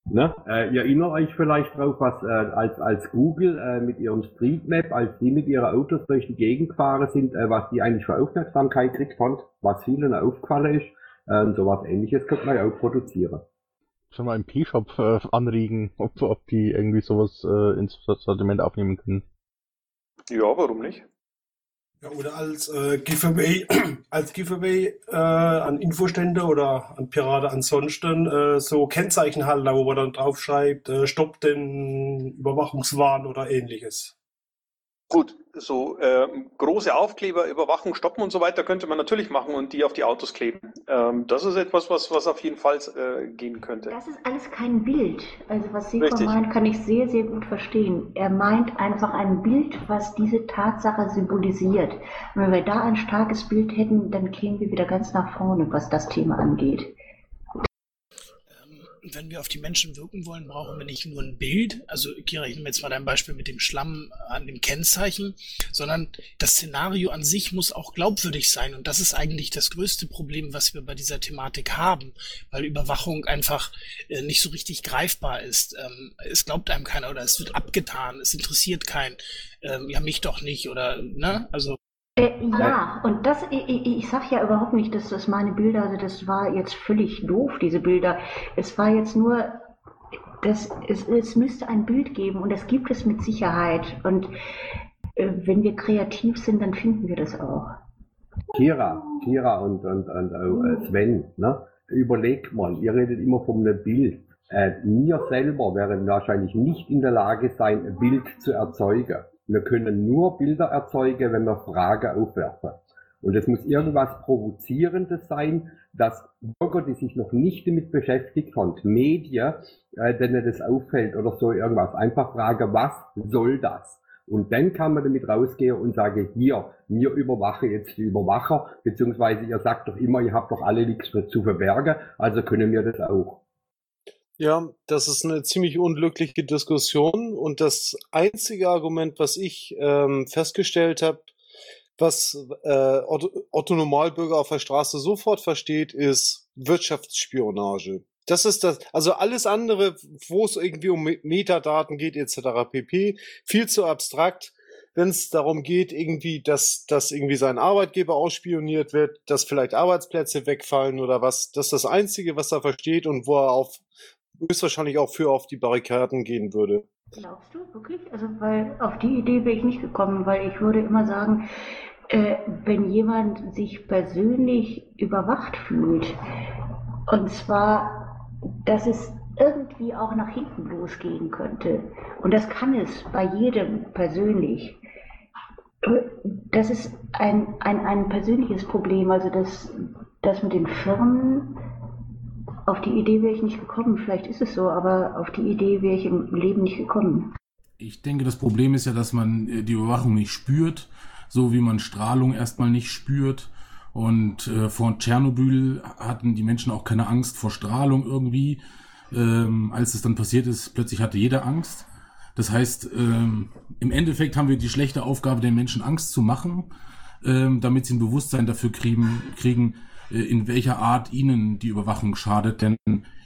Ne? Äh, ihr erinnert euch vielleicht drauf, was äh, als, als Google äh, mit ihrem Street Map, als die mit ihren Autos durch die Gegend gefahren sind, äh, was die eigentlich für Aufmerksamkeit kriegt fand, was vielen aufgefallen ist. Äh, sowas ähnliches könnte man ja auch produzieren. Schon mal im P-Shop äh, anregen, ob, ob die irgendwie sowas äh, ins Sortiment aufnehmen können. Ja, warum nicht? Ja, oder als äh, Giveaway, als Giveaway äh, an Infostände oder an Pirate ansonsten äh, so Kennzeichenhalter, wo man dann draufschreibt, äh, stoppt den Überwachungswahn oder ähnliches. Gut, so äh, große Aufkleber, Überwachung stoppen und so weiter könnte man natürlich machen und die auf die Autos kleben. Ähm, das ist etwas, was, was auf jeden Fall äh, gehen könnte. Das ist alles kein Bild. Also was Seko meint, kann ich sehr, sehr gut verstehen. Er meint einfach ein Bild, was diese Tatsache symbolisiert. Und wenn wir da ein starkes Bild hätten, dann kämen wir wieder ganz nach vorne, was das Thema angeht wenn wir auf die Menschen wirken wollen, brauchen wir nicht nur ein Bild, also Kira, ich nehme jetzt mal dein Beispiel mit dem Schlamm an dem Kennzeichen, sondern das Szenario an sich muss auch glaubwürdig sein. Und das ist eigentlich das größte Problem, was wir bei dieser Thematik haben, weil Überwachung einfach äh, nicht so richtig greifbar ist. Ähm, es glaubt einem keiner oder es wird abgetan, es interessiert keinen, ähm, ja mich doch nicht oder, ne, also äh, ja, und das, ich, ich sag ja überhaupt nicht, dass das meine Bilder, also das war jetzt völlig doof, diese Bilder. Es war jetzt nur, das, es, es müsste ein Bild geben und das gibt es mit Sicherheit. Und äh, wenn wir kreativ sind, dann finden wir das auch. Kira, Kira und, und, und äh, Sven, ne? überlegt mal, ihr redet immer von einem Bild. Äh, wir selber wären wahrscheinlich nicht in der Lage sein, ein Bild zu erzeugen. Wir können nur Bilder erzeugen, wenn wir Fragen aufwerfen. Und es muss irgendwas Provozierendes sein, dass Bürger, die sich noch nicht damit beschäftigt haben, Medien, äh, denen das auffällt oder so irgendwas, einfach fragen, was soll das? Und dann kann man damit rausgehen und sagen, hier, mir überwache jetzt die Überwacher, beziehungsweise ihr sagt doch immer, ihr habt doch alle nichts zu verbergen, also können wir das auch. Ja, das ist eine ziemlich unglückliche Diskussion und das einzige Argument, was ich ähm, festgestellt habe, was äh, Otto, Otto Normalbürger auf der Straße sofort versteht, ist Wirtschaftsspionage. Das ist das, also alles andere, wo es irgendwie um Metadaten geht, etc. pp, viel zu abstrakt. Wenn es darum geht, irgendwie, dass, dass irgendwie sein Arbeitgeber ausspioniert wird, dass vielleicht Arbeitsplätze wegfallen oder was, das ist das Einzige, was er versteht und wo er auf höchstwahrscheinlich auch für auf die Barrikaden gehen würde. Glaubst du wirklich? Also, weil auf die Idee wäre ich nicht gekommen, weil ich würde immer sagen, äh, wenn jemand sich persönlich überwacht fühlt, und zwar, dass es irgendwie auch nach hinten losgehen könnte, und das kann es bei jedem persönlich, das ist ein, ein, ein persönliches Problem, also das, das mit den Firmen auf die Idee wäre ich nicht gekommen. Vielleicht ist es so, aber auf die Idee wäre ich im Leben nicht gekommen. Ich denke, das Problem ist ja, dass man äh, die Überwachung nicht spürt, so wie man Strahlung erstmal nicht spürt. Und äh, vor Tschernobyl hatten die Menschen auch keine Angst vor Strahlung irgendwie. Ähm, als es dann passiert ist, plötzlich hatte jeder Angst. Das heißt, ähm, im Endeffekt haben wir die schlechte Aufgabe, den Menschen Angst zu machen, ähm, damit sie ein Bewusstsein dafür kriegen, kriegen in welcher Art ihnen die Überwachung schadet. Denn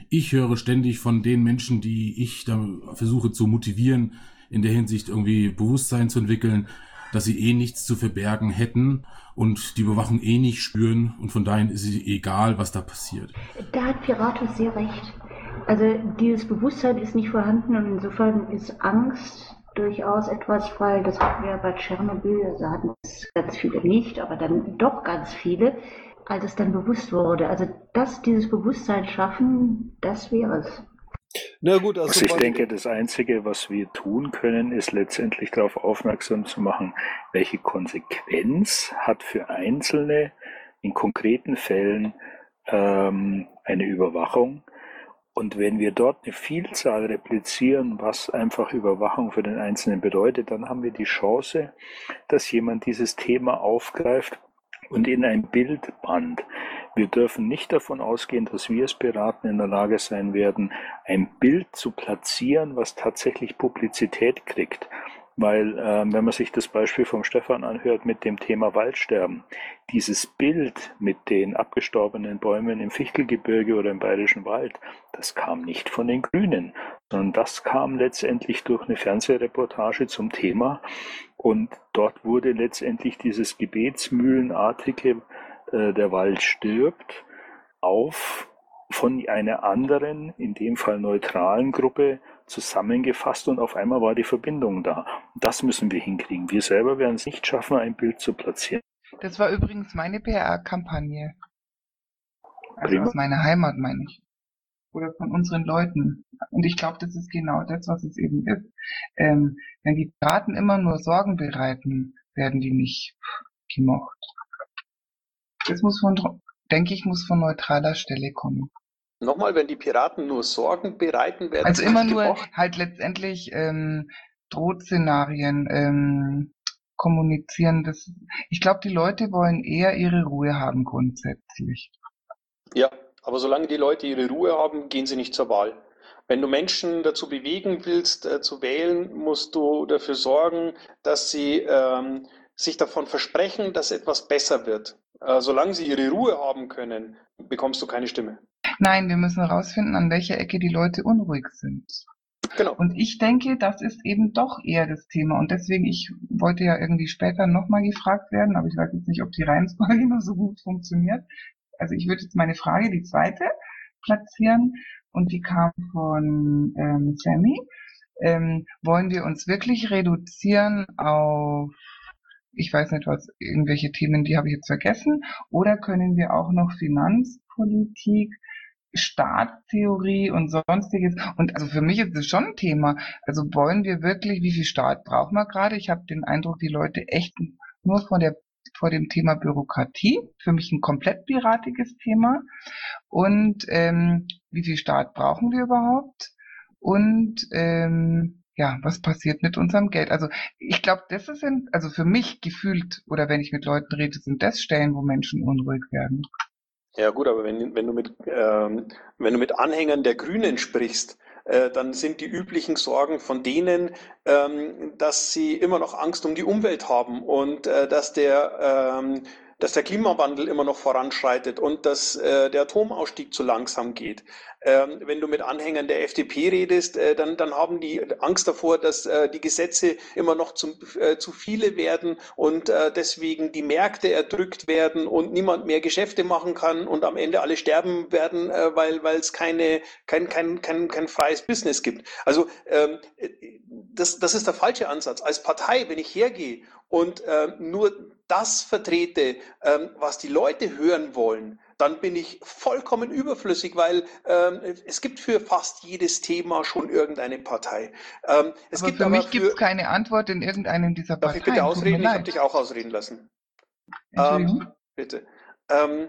ich höre ständig von den Menschen, die ich da versuche zu motivieren, in der Hinsicht irgendwie Bewusstsein zu entwickeln, dass sie eh nichts zu verbergen hätten und die Überwachung eh nicht spüren und von daher ist es egal, was da passiert. Da hat Piratus sehr recht. Also dieses Bewusstsein ist nicht vorhanden und insofern ist Angst durchaus etwas, weil das hatten wir bei Tschernobyl, da hatten es ganz viele nicht, aber dann doch ganz viele, als es dann bewusst wurde. Also das, dieses Bewusstsein schaffen, das wäre es. Na gut, also, also ich denke, das Einzige, was wir tun können, ist letztendlich darauf aufmerksam zu machen, welche Konsequenz hat für Einzelne in konkreten Fällen ähm, eine Überwachung. Und wenn wir dort eine Vielzahl replizieren, was einfach Überwachung für den Einzelnen bedeutet, dann haben wir die Chance, dass jemand dieses Thema aufgreift und in ein Bildband. Wir dürfen nicht davon ausgehen, dass wir als Piraten in der Lage sein werden, ein Bild zu platzieren, was tatsächlich Publizität kriegt. Weil, äh, wenn man sich das Beispiel vom Stefan anhört mit dem Thema Waldsterben, dieses Bild mit den abgestorbenen Bäumen im Fichtelgebirge oder im Bayerischen Wald, das kam nicht von den Grünen, sondern das kam letztendlich durch eine Fernsehreportage zum Thema. Und dort wurde letztendlich dieses Gebetsmühlenartige, äh, der Wald stirbt, auf von einer anderen, in dem Fall neutralen Gruppe zusammengefasst und auf einmal war die Verbindung da. Das müssen wir hinkriegen. Wir selber werden es nicht schaffen, ein Bild zu platzieren. Das war übrigens meine PR-Kampagne. Also aus meiner Heimat, meine ich. Oder von unseren Leuten. Und ich glaube, das ist genau das, was es eben ist. Ähm, wenn die Daten immer nur Sorgen bereiten, werden die nicht gemocht. Das muss von, denke ich, muss von neutraler Stelle kommen. Nochmal, wenn die Piraten nur Sorgen bereiten werden. Also immer nur gemocht? halt letztendlich ähm, Drohszenarien ähm, kommunizieren. Das, ich glaube, die Leute wollen eher ihre Ruhe haben grundsätzlich. Ja, aber solange die Leute ihre Ruhe haben, gehen sie nicht zur Wahl. Wenn du Menschen dazu bewegen willst, äh, zu wählen, musst du dafür sorgen, dass sie ähm, sich davon versprechen, dass etwas besser wird. Äh, solange sie ihre Ruhe haben können, bekommst du keine Stimme. Nein, wir müssen herausfinden, an welcher Ecke die Leute unruhig sind. Genau. Und ich denke, das ist eben doch eher das Thema. Und deswegen, ich wollte ja irgendwie später nochmal gefragt werden, aber ich weiß jetzt nicht, ob die Reihenfolge immer so gut funktioniert. Also ich würde jetzt meine Frage, die zweite, platzieren. Und die kam von ähm, Sammy. Ähm, wollen wir uns wirklich reduzieren auf ich weiß nicht was, irgendwelche Themen, die habe ich jetzt vergessen, oder können wir auch noch Finanzpolitik, Staatstheorie und sonstiges. Und also für mich ist das schon ein Thema. Also wollen wir wirklich, wie viel Staat brauchen wir gerade? Ich habe den Eindruck, die Leute echt nur vor der vor dem Thema Bürokratie. Für mich ein komplett piratiges Thema. Und ähm, wie viel Staat brauchen wir überhaupt? Und ähm, ja, was passiert mit unserem Geld? Also ich glaube, das ist, also für mich gefühlt, oder wenn ich mit Leuten rede, sind das Stellen, wo Menschen unruhig werden. Ja gut, aber wenn, wenn, du mit, ähm, wenn du mit Anhängern der Grünen sprichst, dann sind die üblichen Sorgen von denen, ähm, dass sie immer noch Angst um die Umwelt haben und äh, dass der ähm, dass der Klimawandel immer noch voranschreitet und dass äh, der Atomausstieg zu langsam geht. Ähm, wenn du mit Anhängern der FDP redest, äh, dann, dann haben die Angst davor, dass äh, die Gesetze immer noch zum, äh, zu viele werden und äh, deswegen die Märkte erdrückt werden und niemand mehr Geschäfte machen kann und am Ende alle sterben werden, äh, weil es keine kein, kein, kein, kein freies Business gibt. Also ähm, das, das ist der falsche Ansatz. Als Partei, wenn ich hergehe und äh, nur das vertrete, ähm, was die Leute hören wollen, dann bin ich vollkommen überflüssig, weil ähm, es gibt für fast jedes Thema schon irgendeine Partei. Ähm, es aber gibt für mich gibt es keine Antwort in irgendeinem dieser Parteien. Darf ich bitte ausreden? Ich habe dich auch ausreden lassen. Ähm, bitte. Ähm,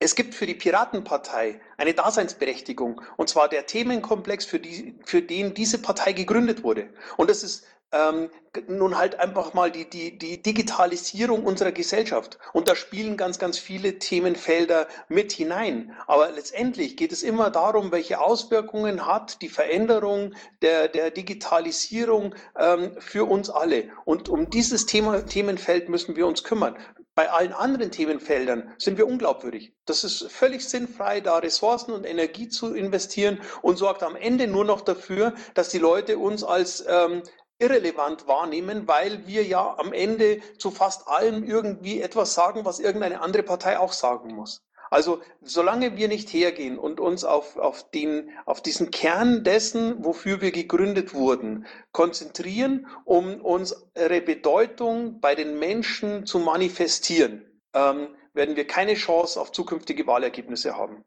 es gibt für die Piratenpartei eine Daseinsberechtigung, und zwar der Themenkomplex, für, die, für den diese Partei gegründet wurde. Und das ist ähm, nun halt einfach mal die, die, die Digitalisierung unserer Gesellschaft. Und da spielen ganz, ganz viele Themenfelder mit hinein. Aber letztendlich geht es immer darum, welche Auswirkungen hat die Veränderung der, der Digitalisierung ähm, für uns alle. Und um dieses Thema, Themenfeld müssen wir uns kümmern. Bei allen anderen Themenfeldern sind wir unglaubwürdig. Das ist völlig sinnfrei, da Ressourcen und Energie zu investieren und sorgt am Ende nur noch dafür, dass die Leute uns als ähm, irrelevant wahrnehmen, weil wir ja am Ende zu fast allem irgendwie etwas sagen, was irgendeine andere Partei auch sagen muss. Also solange wir nicht hergehen und uns auf, auf, den, auf diesen Kern dessen, wofür wir gegründet wurden, konzentrieren, um unsere Bedeutung bei den Menschen zu manifestieren, ähm, werden wir keine Chance auf zukünftige Wahlergebnisse haben.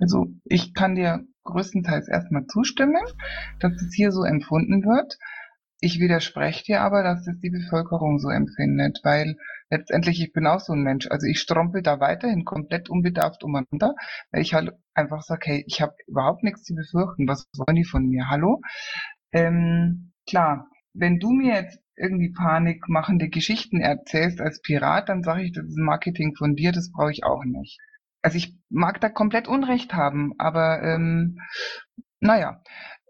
Also ich kann dir größtenteils erstmal zustimmen, dass es hier so empfunden wird. Ich widerspreche dir aber, dass das die Bevölkerung so empfindet, weil letztendlich ich bin auch so ein Mensch. Also ich strompel da weiterhin komplett unbedarft umeinander, weil ich halt einfach sage, hey, ich habe überhaupt nichts zu befürchten. Was wollen die von mir? Hallo? Ähm, klar, wenn du mir jetzt irgendwie panikmachende Geschichten erzählst als Pirat, dann sage ich, das ist Marketing von dir, das brauche ich auch nicht. Also ich mag da komplett Unrecht haben, aber ähm, naja,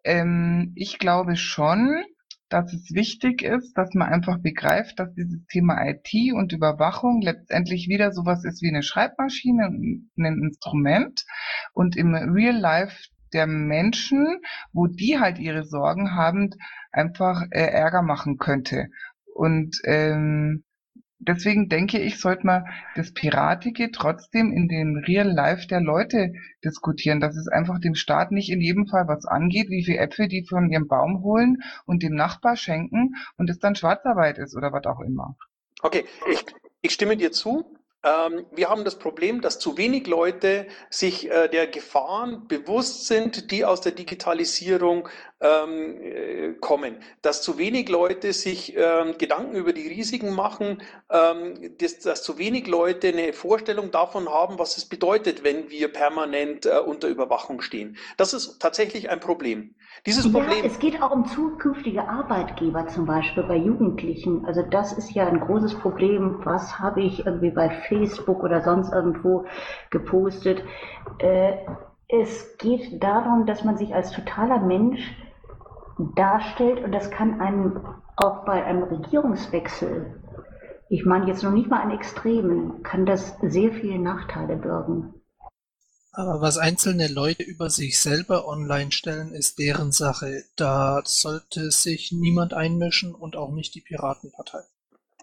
ähm, ich glaube schon, dass es wichtig ist, dass man einfach begreift, dass dieses Thema IT und Überwachung letztendlich wieder sowas ist wie eine Schreibmaschine, ein Instrument und im Real Life der Menschen, wo die halt ihre Sorgen haben, einfach äh, Ärger machen könnte. Und ähm, deswegen denke ich, sollte man das Piratige trotzdem in den Real Life der Leute diskutieren, dass es einfach dem Staat nicht in jedem Fall was angeht, wie viele Äpfel die von ihrem Baum holen und dem Nachbar schenken und es dann Schwarzarbeit ist oder was auch immer. Okay, ich, ich stimme dir zu. Ähm, wir haben das Problem, dass zu wenig Leute sich äh, der Gefahren bewusst sind, die aus der Digitalisierung ähm, äh, kommen. Dass zu wenig Leute sich ähm, Gedanken über die Risiken machen, ähm, dass, dass, zu wenig Leute eine Vorstellung davon haben, was es bedeutet, wenn wir permanent äh, unter Überwachung stehen. Das ist tatsächlich ein Problem. Dieses Problem. Ja, es geht auch um zukünftige Arbeitgeber zum Beispiel bei Jugendlichen. Also das ist ja ein großes Problem. Was habe ich irgendwie bei Facebook oder sonst irgendwo gepostet? Äh, es geht darum, dass man sich als totaler Mensch darstellt und das kann einem auch bei einem Regierungswechsel, ich meine jetzt noch nicht mal an Extremen, kann das sehr viele Nachteile birgen. Aber was einzelne Leute über sich selber online stellen, ist deren Sache. Da sollte sich niemand einmischen und auch nicht die Piratenpartei.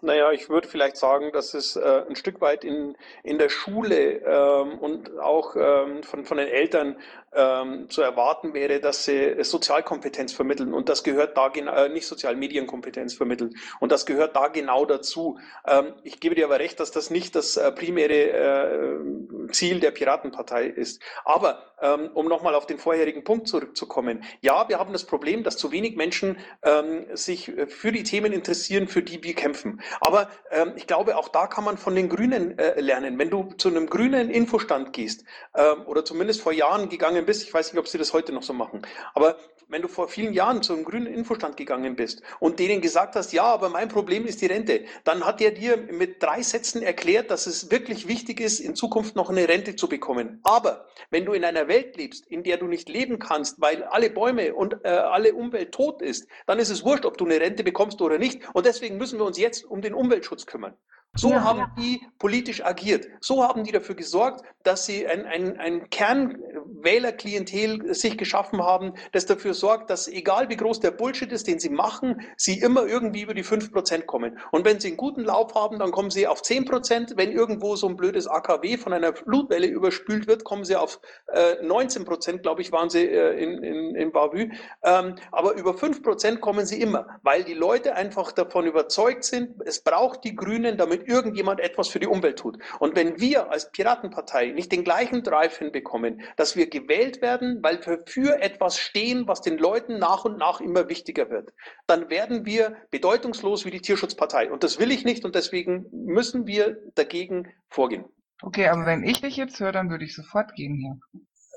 Naja, ich würde vielleicht sagen, dass es äh, ein Stück weit in, in der Schule ähm, und auch ähm, von, von den Eltern ähm, zu erwarten wäre, dass sie Sozialkompetenz vermitteln. Und das gehört da äh, nicht Sozialmedienkompetenz vermitteln. Und das gehört da genau dazu. Ähm, ich gebe dir aber recht, dass das nicht das äh, primäre äh, Ziel der Piratenpartei ist. Aber ähm, um nochmal auf den vorherigen Punkt zurückzukommen. Ja, wir haben das Problem, dass zu wenig Menschen ähm, sich für die Themen interessieren, für die wir kämpfen. Aber ähm, ich glaube, auch da kann man von den Grünen äh, lernen. Wenn du zu einem grünen Infostand gehst ähm, oder zumindest vor Jahren gegangen bist, ich weiß nicht, ob sie das heute noch so machen, aber wenn du vor vielen Jahren zu einem grünen Infostand gegangen bist und denen gesagt hast, ja, aber mein Problem ist die Rente, dann hat er dir mit drei Sätzen erklärt, dass es wirklich wichtig ist, in Zukunft noch eine Rente zu bekommen. Aber wenn du in einer Welt lebst, in der du nicht leben kannst, weil alle Bäume und äh, alle Umwelt tot ist, dann ist es wurscht, ob du eine Rente bekommst oder nicht. Und deswegen müssen wir uns jetzt um den Umweltschutz kümmern. So ja, haben ja. die politisch agiert. So haben die dafür gesorgt, dass sie ein, ein, ein Kernwählerklientel sich geschaffen haben, das dafür sorgt, dass egal wie groß der Bullshit ist, den sie machen, sie immer irgendwie über die 5% kommen. Und wenn sie einen guten Lauf haben, dann kommen sie auf 10%. Wenn irgendwo so ein blödes AKW von einer Flutwelle überspült wird, kommen sie auf äh, 19%, glaube ich, waren sie äh, in, in, in Bavü. Ähm, aber über 5% kommen sie immer, weil die Leute einfach davon überzeugt sind, es braucht die Grünen, damit irgendjemand etwas für die Umwelt tut. Und wenn wir als Piratenpartei nicht den gleichen Drive hinbekommen, dass wir gewählt werden, weil wir für etwas stehen, was den Leuten nach und nach immer wichtiger wird, dann werden wir bedeutungslos wie die Tierschutzpartei. Und das will ich nicht und deswegen müssen wir dagegen vorgehen. Okay, aber wenn ich dich jetzt höre, dann würde ich sofort gehen hier.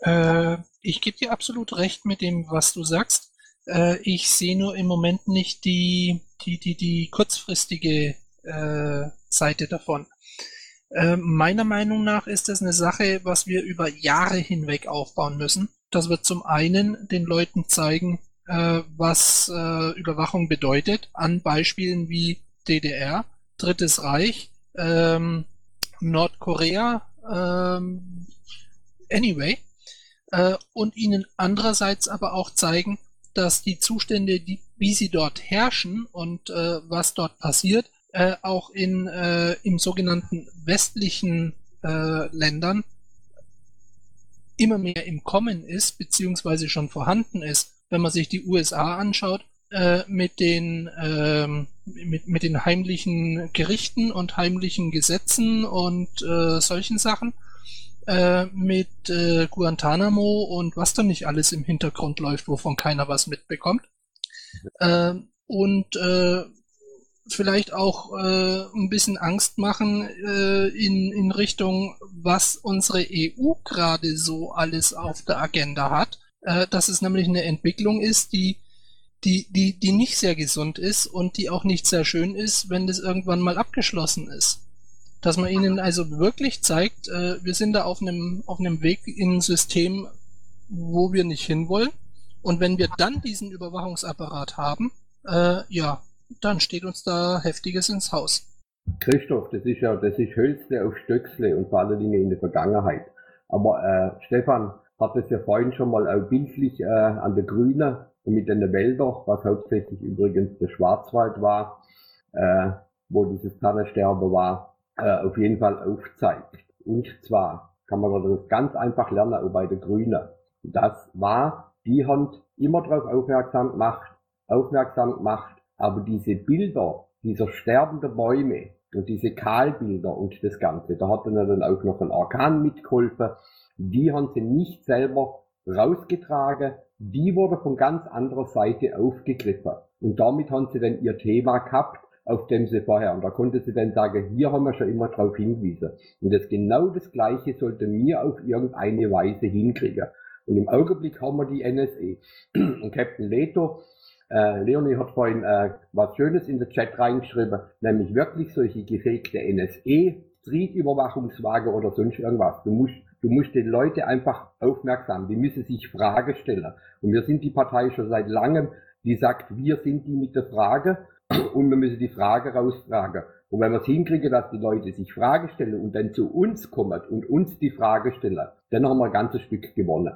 Äh, ich gebe dir absolut recht mit dem, was du sagst. Äh, ich sehe nur im Moment nicht die, die, die, die kurzfristige äh, Seite davon. Äh, meiner Meinung nach ist das eine Sache, was wir über Jahre hinweg aufbauen müssen. Das wird zum einen den Leuten zeigen, äh, was äh, Überwachung bedeutet, an Beispielen wie DDR, Drittes Reich, ähm, Nordkorea, ähm, anyway, äh, und ihnen andererseits aber auch zeigen, dass die Zustände, wie sie dort herrschen und was dort passiert, äh, auch in äh, im sogenannten westlichen äh, Ländern immer mehr im Kommen ist, beziehungsweise schon vorhanden ist. Wenn man sich die USA anschaut, äh, mit den ähm, mit, mit den heimlichen Gerichten und heimlichen Gesetzen und äh, solchen Sachen, äh, mit äh, Guantanamo und was dann nicht alles im Hintergrund läuft, wovon keiner was mitbekommt. Äh, und äh, vielleicht auch äh, ein bisschen Angst machen äh, in, in Richtung, was unsere EU gerade so alles auf der Agenda hat. Äh, dass es nämlich eine Entwicklung ist, die, die, die, die nicht sehr gesund ist und die auch nicht sehr schön ist, wenn das irgendwann mal abgeschlossen ist. Dass man ihnen also wirklich zeigt, äh, wir sind da auf einem, auf einem Weg in ein System, wo wir nicht hinwollen. Und wenn wir dann diesen Überwachungsapparat haben, äh, ja, dann steht uns da Heftiges ins Haus. Christoph, das ist ja, das ist Hölzle auf Stöcksle und vor allen Dingen in der Vergangenheit. Aber äh, Stefan hat es ja vorhin schon mal auch bildlich äh, an der Grüne und mit den Wäldern, was hauptsächlich übrigens der Schwarzwald war, äh, wo dieses Tannensterben war, äh, auf jeden Fall aufzeigt. Und zwar kann man das ganz einfach lernen, auch bei den Grünen. Das war, die haben immer darauf aufmerksam gemacht, aufmerksam gemacht, aber diese Bilder dieser sterbenden Bäume und diese Kahlbilder und das Ganze, da hat dann auch noch ein Orkan mitgeholfen, die haben sie nicht selber rausgetragen, die wurde von ganz anderer Seite aufgegriffen. Und damit haben sie dann ihr Thema gehabt, auf dem sie vorher, und da konnte sie dann sagen, hier haben wir schon immer drauf hingewiesen. Und das genau das Gleiche sollte mir auf irgendeine Weise hinkriegen. Und im Augenblick haben wir die NSE. Und Captain Leto, äh, Leonie hat vorhin äh, was Schönes in den Chat reingeschrieben, nämlich wirklich solche gefakte NSE, Street-Überwachungswagen oder sonst irgendwas. Du musst Du musst den Leute einfach aufmerksam, die müssen sich Frage stellen. Und wir sind die Partei schon seit langem, die sagt, wir sind die mit der Frage und wir müssen die Frage raustragen. Und wenn wir es hinkriegen, dass die Leute sich Frage stellen und dann zu uns kommen und uns die Frage stellen, dann haben wir ein ganzes Stück gewonnen.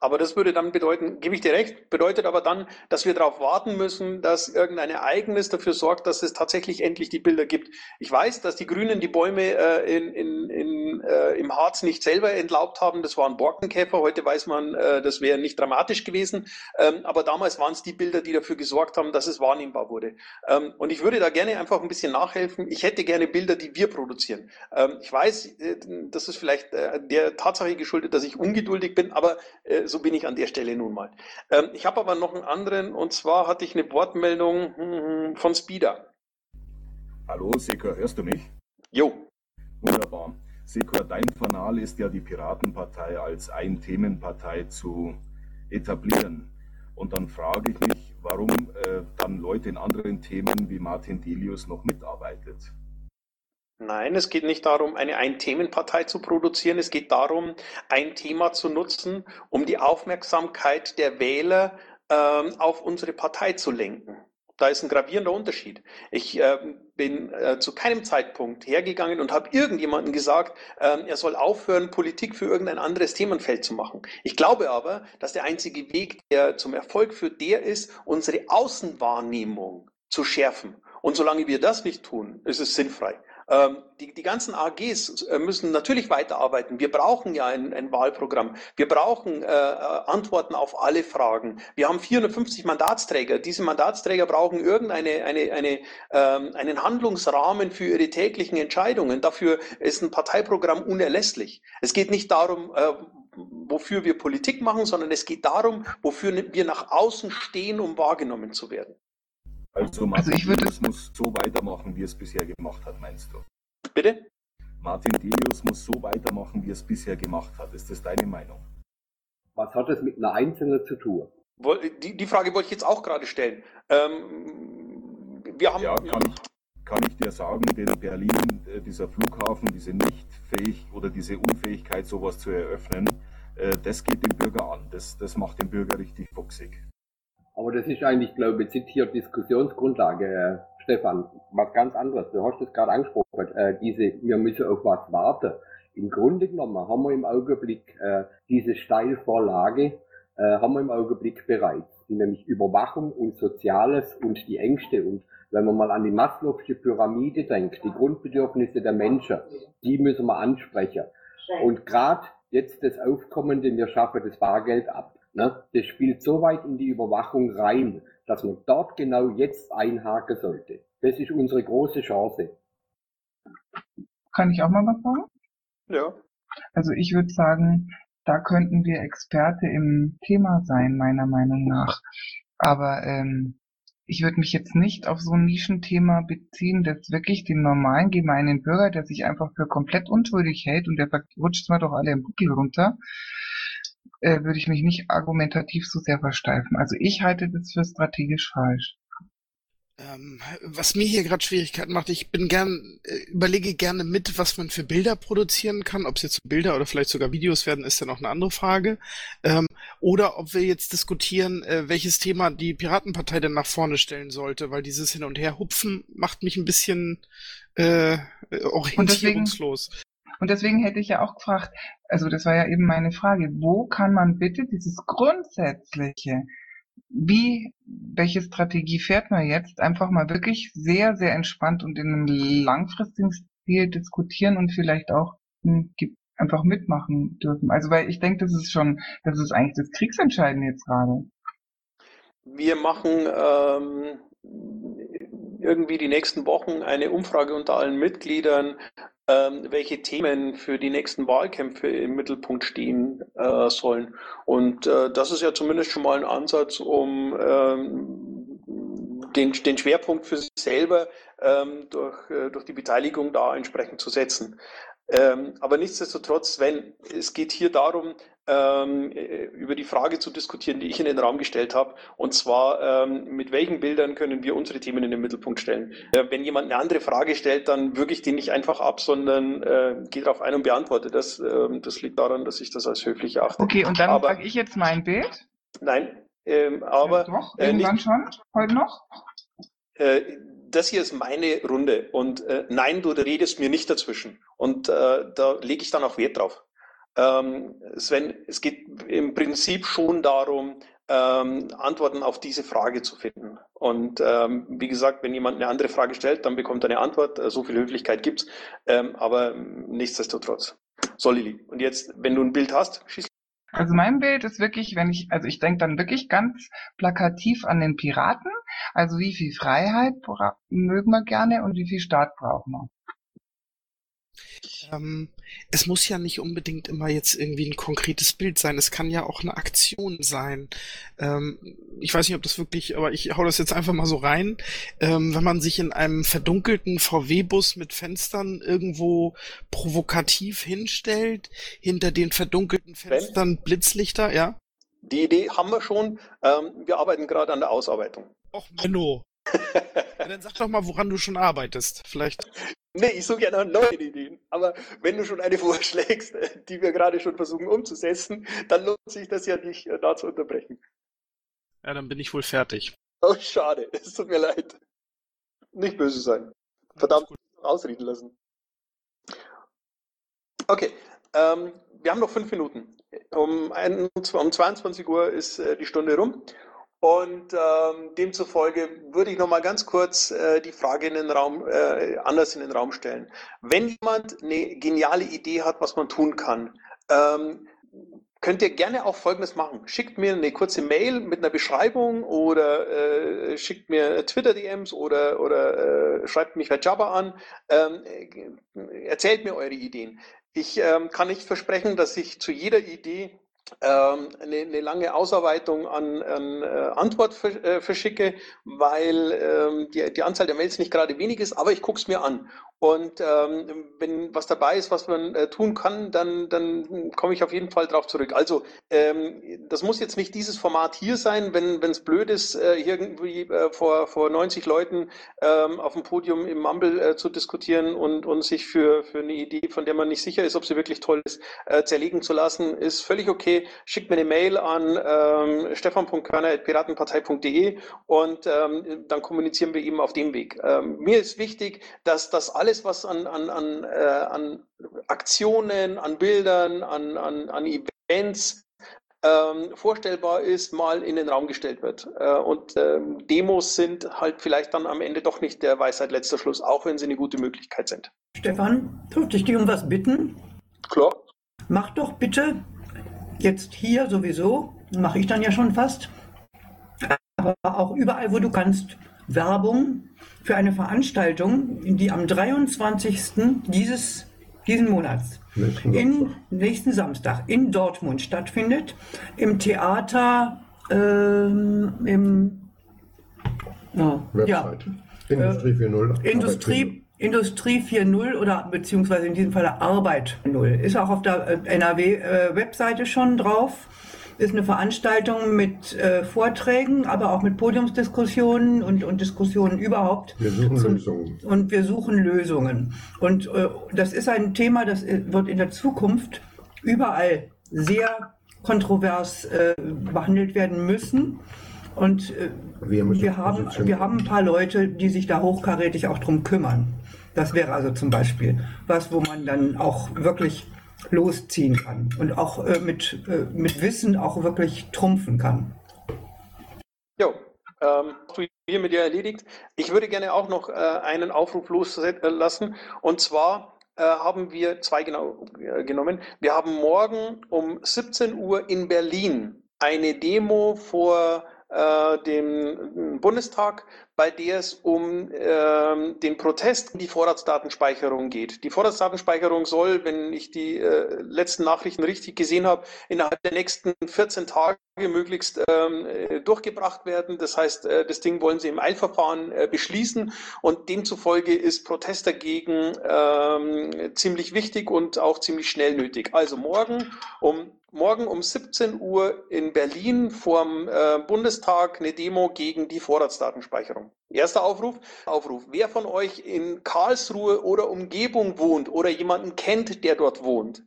Aber das würde dann bedeuten, gebe ich dir recht, bedeutet aber dann, dass wir darauf warten müssen, dass irgendein Ereignis dafür sorgt, dass es tatsächlich endlich die Bilder gibt. Ich weiß, dass die Grünen die Bäume äh, in, in, in, äh, im Harz nicht selber entlaubt haben. Das waren Borkenkäfer. Heute weiß man, äh, das wäre nicht dramatisch gewesen. Ähm, aber damals waren es die Bilder, die dafür gesorgt haben, dass es wahrnehmbar wurde. Ähm, und ich würde da gerne einfach ein bisschen nachhelfen. Ich hätte gerne Bilder, die wir produzieren. Ähm, ich weiß, äh, das ist vielleicht äh, der Tatsache geschuldet, dass ich ungeduldig bin, aber äh, so bin ich an der Stelle nun mal. Ähm, ich habe aber noch einen anderen und zwar hatte ich eine Wortmeldung hm, von Speeder. Hallo, Sekor, hörst du mich? Jo. Wunderbar. Sekor, dein Fanal ist ja die Piratenpartei als Ein-Themenpartei zu etablieren. Und dann frage ich mich, warum äh, dann Leute in anderen Themen wie Martin Delius noch mitarbeitet. Nein, es geht nicht darum, eine Ein-Themen-Partei zu produzieren. Es geht darum, ein Thema zu nutzen, um die Aufmerksamkeit der Wähler ähm, auf unsere Partei zu lenken. Da ist ein gravierender Unterschied. Ich äh, bin äh, zu keinem Zeitpunkt hergegangen und habe irgendjemandem gesagt, äh, er soll aufhören, Politik für irgendein anderes Themenfeld zu machen. Ich glaube aber, dass der einzige Weg, der zum Erfolg führt, der ist, unsere Außenwahrnehmung zu schärfen. Und solange wir das nicht tun, ist es sinnfrei. Ähm, die, die ganzen AGs äh, müssen natürlich weiterarbeiten. Wir brauchen ja ein, ein Wahlprogramm. Wir brauchen äh, äh Antworten auf alle Fragen. Wir haben 450 Mandatsträger. Diese Mandatsträger brauchen irgendeine eine, eine, ähm, einen Handlungsrahmen für ihre täglichen Entscheidungen. Dafür ist ein Parteiprogramm unerlässlich. Es geht nicht darum, äh, wofür wir Politik machen, sondern es geht darum, wofür wir nach außen stehen, um wahrgenommen zu werden. Also Martin also ich würde... Delius muss so weitermachen, wie er es bisher gemacht hat, meinst du? Bitte? Martin Delius muss so weitermachen, wie er es bisher gemacht hat. Ist das deine Meinung? Was hat das mit einer Einzelnen zu tun? Die, die Frage wollte ich jetzt auch gerade stellen. Ähm, wir haben, ja, kann ich, kann ich dir sagen, in Berlin, äh, dieser Flughafen, diese Nichtfähig oder diese Unfähigkeit, sowas zu eröffnen, äh, das geht den Bürger an. Das, das macht den Bürger richtig fuchsig. Aber das ist eigentlich, glaube ich, zitiert Diskussionsgrundlage, äh, Stefan. Was ganz anderes. Du hast es gerade angesprochen, äh, diese, wir müssen auf was warten. Im Grunde genommen haben wir im Augenblick äh, diese Steilvorlage, äh, haben wir im Augenblick bereits, nämlich Überwachung und Soziales und die Ängste und wenn man mal an die Maslow'sche Pyramide denkt, die Grundbedürfnisse der Menschen, die müssen wir ansprechen. Und gerade jetzt das Aufkommende, wir schaffen das Bargeld ab. Ne? Das spielt so weit in die Überwachung rein, dass man dort genau jetzt einhaken sollte. Das ist unsere große Chance. Kann ich auch mal was sagen? Ja. Also ich würde sagen, da könnten wir Experte im Thema sein, meiner Meinung nach. Aber ähm, ich würde mich jetzt nicht auf so ein Nischenthema beziehen, das wirklich den normalen gemeinen Bürger, der sich einfach für komplett unschuldig hält und der rutscht zwar doch alle im Buckel runter, äh, würde ich mich nicht argumentativ so sehr versteifen. Also ich halte das für strategisch falsch. Ähm, was mir hier gerade Schwierigkeiten macht, ich bin gern, äh, überlege gerne mit, was man für Bilder produzieren kann. Ob es jetzt Bilder oder vielleicht sogar Videos werden, ist ja noch eine andere Frage. Ähm, oder ob wir jetzt diskutieren, äh, welches Thema die Piratenpartei denn nach vorne stellen sollte, weil dieses Hin und Her hupfen macht mich ein bisschen äh, orientierungslos. Und deswegen hätte ich ja auch gefragt, also das war ja eben meine Frage, wo kann man bitte dieses Grundsätzliche wie, welche Strategie fährt man jetzt? Einfach mal wirklich sehr, sehr entspannt und in einem langfristigen Stil diskutieren und vielleicht auch hm, einfach mitmachen dürfen. Also weil ich denke, das ist schon, das ist eigentlich das Kriegsentscheidende jetzt gerade. Wir machen ähm, irgendwie die nächsten Wochen eine Umfrage unter allen Mitgliedern, ähm, welche Themen für die nächsten Wahlkämpfe im Mittelpunkt stehen äh, sollen. Und äh, das ist ja zumindest schon mal ein Ansatz, um ähm, den, den Schwerpunkt für sich selber ähm, durch, äh, durch die Beteiligung da entsprechend zu setzen. Ähm, aber nichtsdestotrotz, Sven, es geht hier darum, ähm, äh, über die Frage zu diskutieren, die ich in den Raum gestellt habe. Und zwar, ähm, mit welchen Bildern können wir unsere Themen in den Mittelpunkt stellen? Äh, wenn jemand eine andere Frage stellt, dann würge ich die nicht einfach ab, sondern äh, gehe darauf ein und beantworte das. Ähm, das liegt daran, dass ich das als höflich erachte. Okay, und dann sage ich jetzt mein Bild? Nein, ähm, aber. Ja, doch, irgendwann nicht, schon? Heute noch? Das hier ist meine Runde und äh, nein, du redest mir nicht dazwischen. Und äh, da lege ich dann auch Wert drauf. Ähm, Sven, es geht im Prinzip schon darum, ähm, Antworten auf diese Frage zu finden. Und ähm, wie gesagt, wenn jemand eine andere Frage stellt, dann bekommt er eine Antwort. Äh, so viel Höflichkeit gibt's, ähm, aber nichtsdestotrotz. So, Lili. Und jetzt, wenn du ein Bild hast, schieß also mein Bild ist wirklich, wenn ich, also ich denke dann wirklich ganz plakativ an den Piraten. Also wie viel Freiheit mögen wir gerne und wie viel Staat brauchen wir. Ähm, es muss ja nicht unbedingt immer jetzt irgendwie ein konkretes Bild sein. Es kann ja auch eine Aktion sein. Ähm, ich weiß nicht, ob das wirklich, aber ich hau das jetzt einfach mal so rein. Ähm, wenn man sich in einem verdunkelten VW-Bus mit Fenstern irgendwo provokativ hinstellt, hinter den verdunkelten Fenstern Blitzlichter, ja? Die Idee haben wir schon. Ähm, wir arbeiten gerade an der Ausarbeitung. Och, Menno. ja, dann sag doch mal, woran du schon arbeitest. Vielleicht. Nee, ich suche ja nach neuen Ideen. Aber wenn du schon eine vorschlägst, die wir gerade schon versuchen umzusetzen, dann lohnt sich das ja nicht, äh, da zu unterbrechen. Ja, dann bin ich wohl fertig. Oh, schade. Es tut mir leid. Nicht böse sein. Verdammt, ausreden lassen. Okay, ähm, wir haben noch fünf Minuten. Um, ein, um 22 Uhr ist äh, die Stunde rum. Und ähm, demzufolge würde ich noch mal ganz kurz äh, die Frage in den Raum äh, anders in den Raum stellen. Wenn jemand eine geniale Idee hat, was man tun kann, ähm, könnt ihr gerne auch Folgendes machen. Schickt mir eine kurze Mail mit einer Beschreibung oder äh, schickt mir Twitter-DMs oder, oder äh, schreibt mich bei Jabba an. Ähm, erzählt mir eure Ideen. Ich ähm, kann nicht versprechen, dass ich zu jeder Idee eine, eine, lange Ausarbeitung an, an äh, Antwort äh, verschicke, weil ähm, die, die Anzahl der Mails nicht gerade wenig ist, aber ich gucke es mir an. Und ähm, wenn was dabei ist, was man äh, tun kann, dann, dann komme ich auf jeden Fall darauf zurück. Also ähm, das muss jetzt nicht dieses Format hier sein, wenn es blöd ist, äh, irgendwie äh, vor, vor 90 Leuten ähm, auf dem Podium im Mumble äh, zu diskutieren und, und sich für, für eine Idee, von der man nicht sicher ist, ob sie wirklich toll ist, äh, zerlegen zu lassen, ist völlig okay. Schickt mir eine Mail an ähm, stefan.körner.piratenpartei.de und ähm, dann kommunizieren wir eben auf dem Weg. Ähm, mir ist wichtig, dass das alles alles, was an, an, an, äh, an Aktionen, an Bildern, an, an, an Events ähm, vorstellbar ist, mal in den Raum gestellt wird. Äh, und ähm, Demos sind halt vielleicht dann am Ende doch nicht der Weisheit letzter Schluss, auch wenn sie eine gute Möglichkeit sind. Stefan, dürfte ich dich um was bitten? Klar. Mach doch bitte, jetzt hier sowieso, mache ich dann ja schon fast, aber auch überall, wo du kannst, Werbung für eine Veranstaltung, die am 23. dieses diesen Monats in nächsten Samstag in Dortmund stattfindet, im Theater ähm, im oh, ja, Industrie 4.0. Äh, Industrie, Industrie 4.0 oder beziehungsweise in diesem Fall Arbeit 0. Ist auch auf der äh, NRW-Webseite äh, schon drauf ist eine Veranstaltung mit äh, Vorträgen, aber auch mit Podiumsdiskussionen und, und Diskussionen überhaupt. Wir suchen Zum, Lösungen. Und wir suchen Lösungen. Und äh, das ist ein Thema, das äh, wird in der Zukunft überall sehr kontrovers äh, behandelt werden müssen. Und äh, wir, wir, haben, wir haben ein paar Leute, die sich da hochkarätig auch drum kümmern. Das wäre also zum Beispiel was, wo man dann auch wirklich losziehen kann und auch äh, mit, äh, mit Wissen auch wirklich trumpfen kann. ähm, hier mit dir erledigt. Ich würde gerne auch noch äh, einen Aufruf loslassen. Und zwar äh, haben wir zwei genau äh, genommen. Wir haben morgen um 17 Uhr in Berlin eine Demo vor äh, dem Bundestag bei der es um äh, den Protest gegen die Vorratsdatenspeicherung geht. Die Vorratsdatenspeicherung soll, wenn ich die äh, letzten Nachrichten richtig gesehen habe, innerhalb der nächsten 14 Tage möglichst ähm, äh, durchgebracht werden. Das heißt, äh, das Ding wollen sie im Eilverfahren äh, beschließen und demzufolge ist Protest dagegen ähm, ziemlich wichtig und auch ziemlich schnell nötig. Also morgen um morgen um 17 Uhr in Berlin vorm äh, Bundestag eine Demo gegen die Vorratsdatenspeicherung. Erster Aufruf. Aufruf. Wer von euch in Karlsruhe oder Umgebung wohnt oder jemanden kennt, der dort wohnt,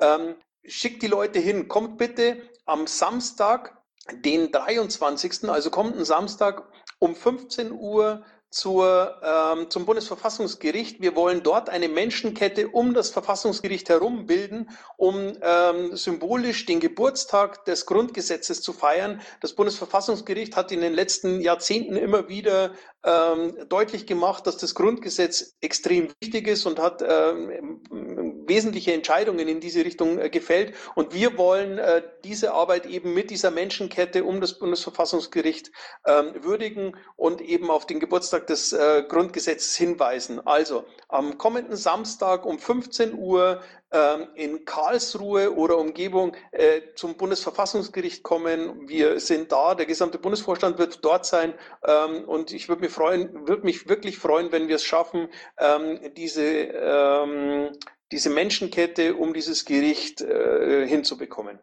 ähm, schickt die Leute hin. Kommt bitte am Samstag, den 23., also kommenden Samstag um 15 Uhr zur, ähm, zum Bundesverfassungsgericht. Wir wollen dort eine Menschenkette um das Verfassungsgericht herum bilden, um ähm, symbolisch den Geburtstag des Grundgesetzes zu feiern. Das Bundesverfassungsgericht hat in den letzten Jahrzehnten immer wieder ähm, deutlich gemacht, dass das Grundgesetz extrem wichtig ist und hat ähm, wesentliche Entscheidungen in diese Richtung äh, gefällt. Und wir wollen äh, diese Arbeit eben mit dieser Menschenkette um das Bundesverfassungsgericht ähm, würdigen und eben auf den Geburtstag des äh, Grundgesetzes hinweisen. Also am kommenden Samstag um 15 Uhr ähm, in Karlsruhe oder Umgebung äh, zum Bundesverfassungsgericht kommen. Wir sind da, der gesamte Bundesvorstand wird dort sein ähm, und ich würde mich freuen, würde mich wirklich freuen, wenn wir es schaffen, ähm, diese ähm, diese Menschenkette um dieses Gericht äh, hinzubekommen.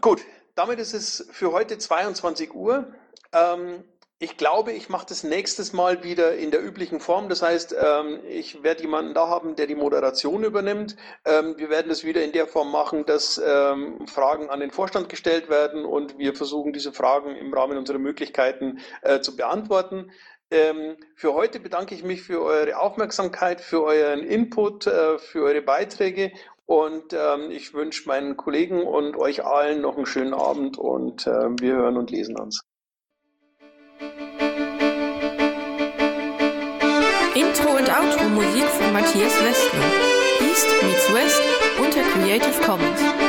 Gut, damit ist es für heute 22 Uhr. Ähm, ich glaube, ich mache das nächstes Mal wieder in der üblichen Form. Das heißt, ähm, ich werde jemanden da haben, der die Moderation übernimmt. Ähm, wir werden es wieder in der Form machen, dass ähm, Fragen an den Vorstand gestellt werden und wir versuchen, diese Fragen im Rahmen unserer Möglichkeiten äh, zu beantworten. Für heute bedanke ich mich für eure Aufmerksamkeit, für euren Input, äh, für eure Beiträge und ich wünsche meinen Kollegen und euch allen noch einen schönen Abend und äh, wir hören und lesen uns. Intro und Outro Musik von Matthias Westner. East meets West unter Creative Commons.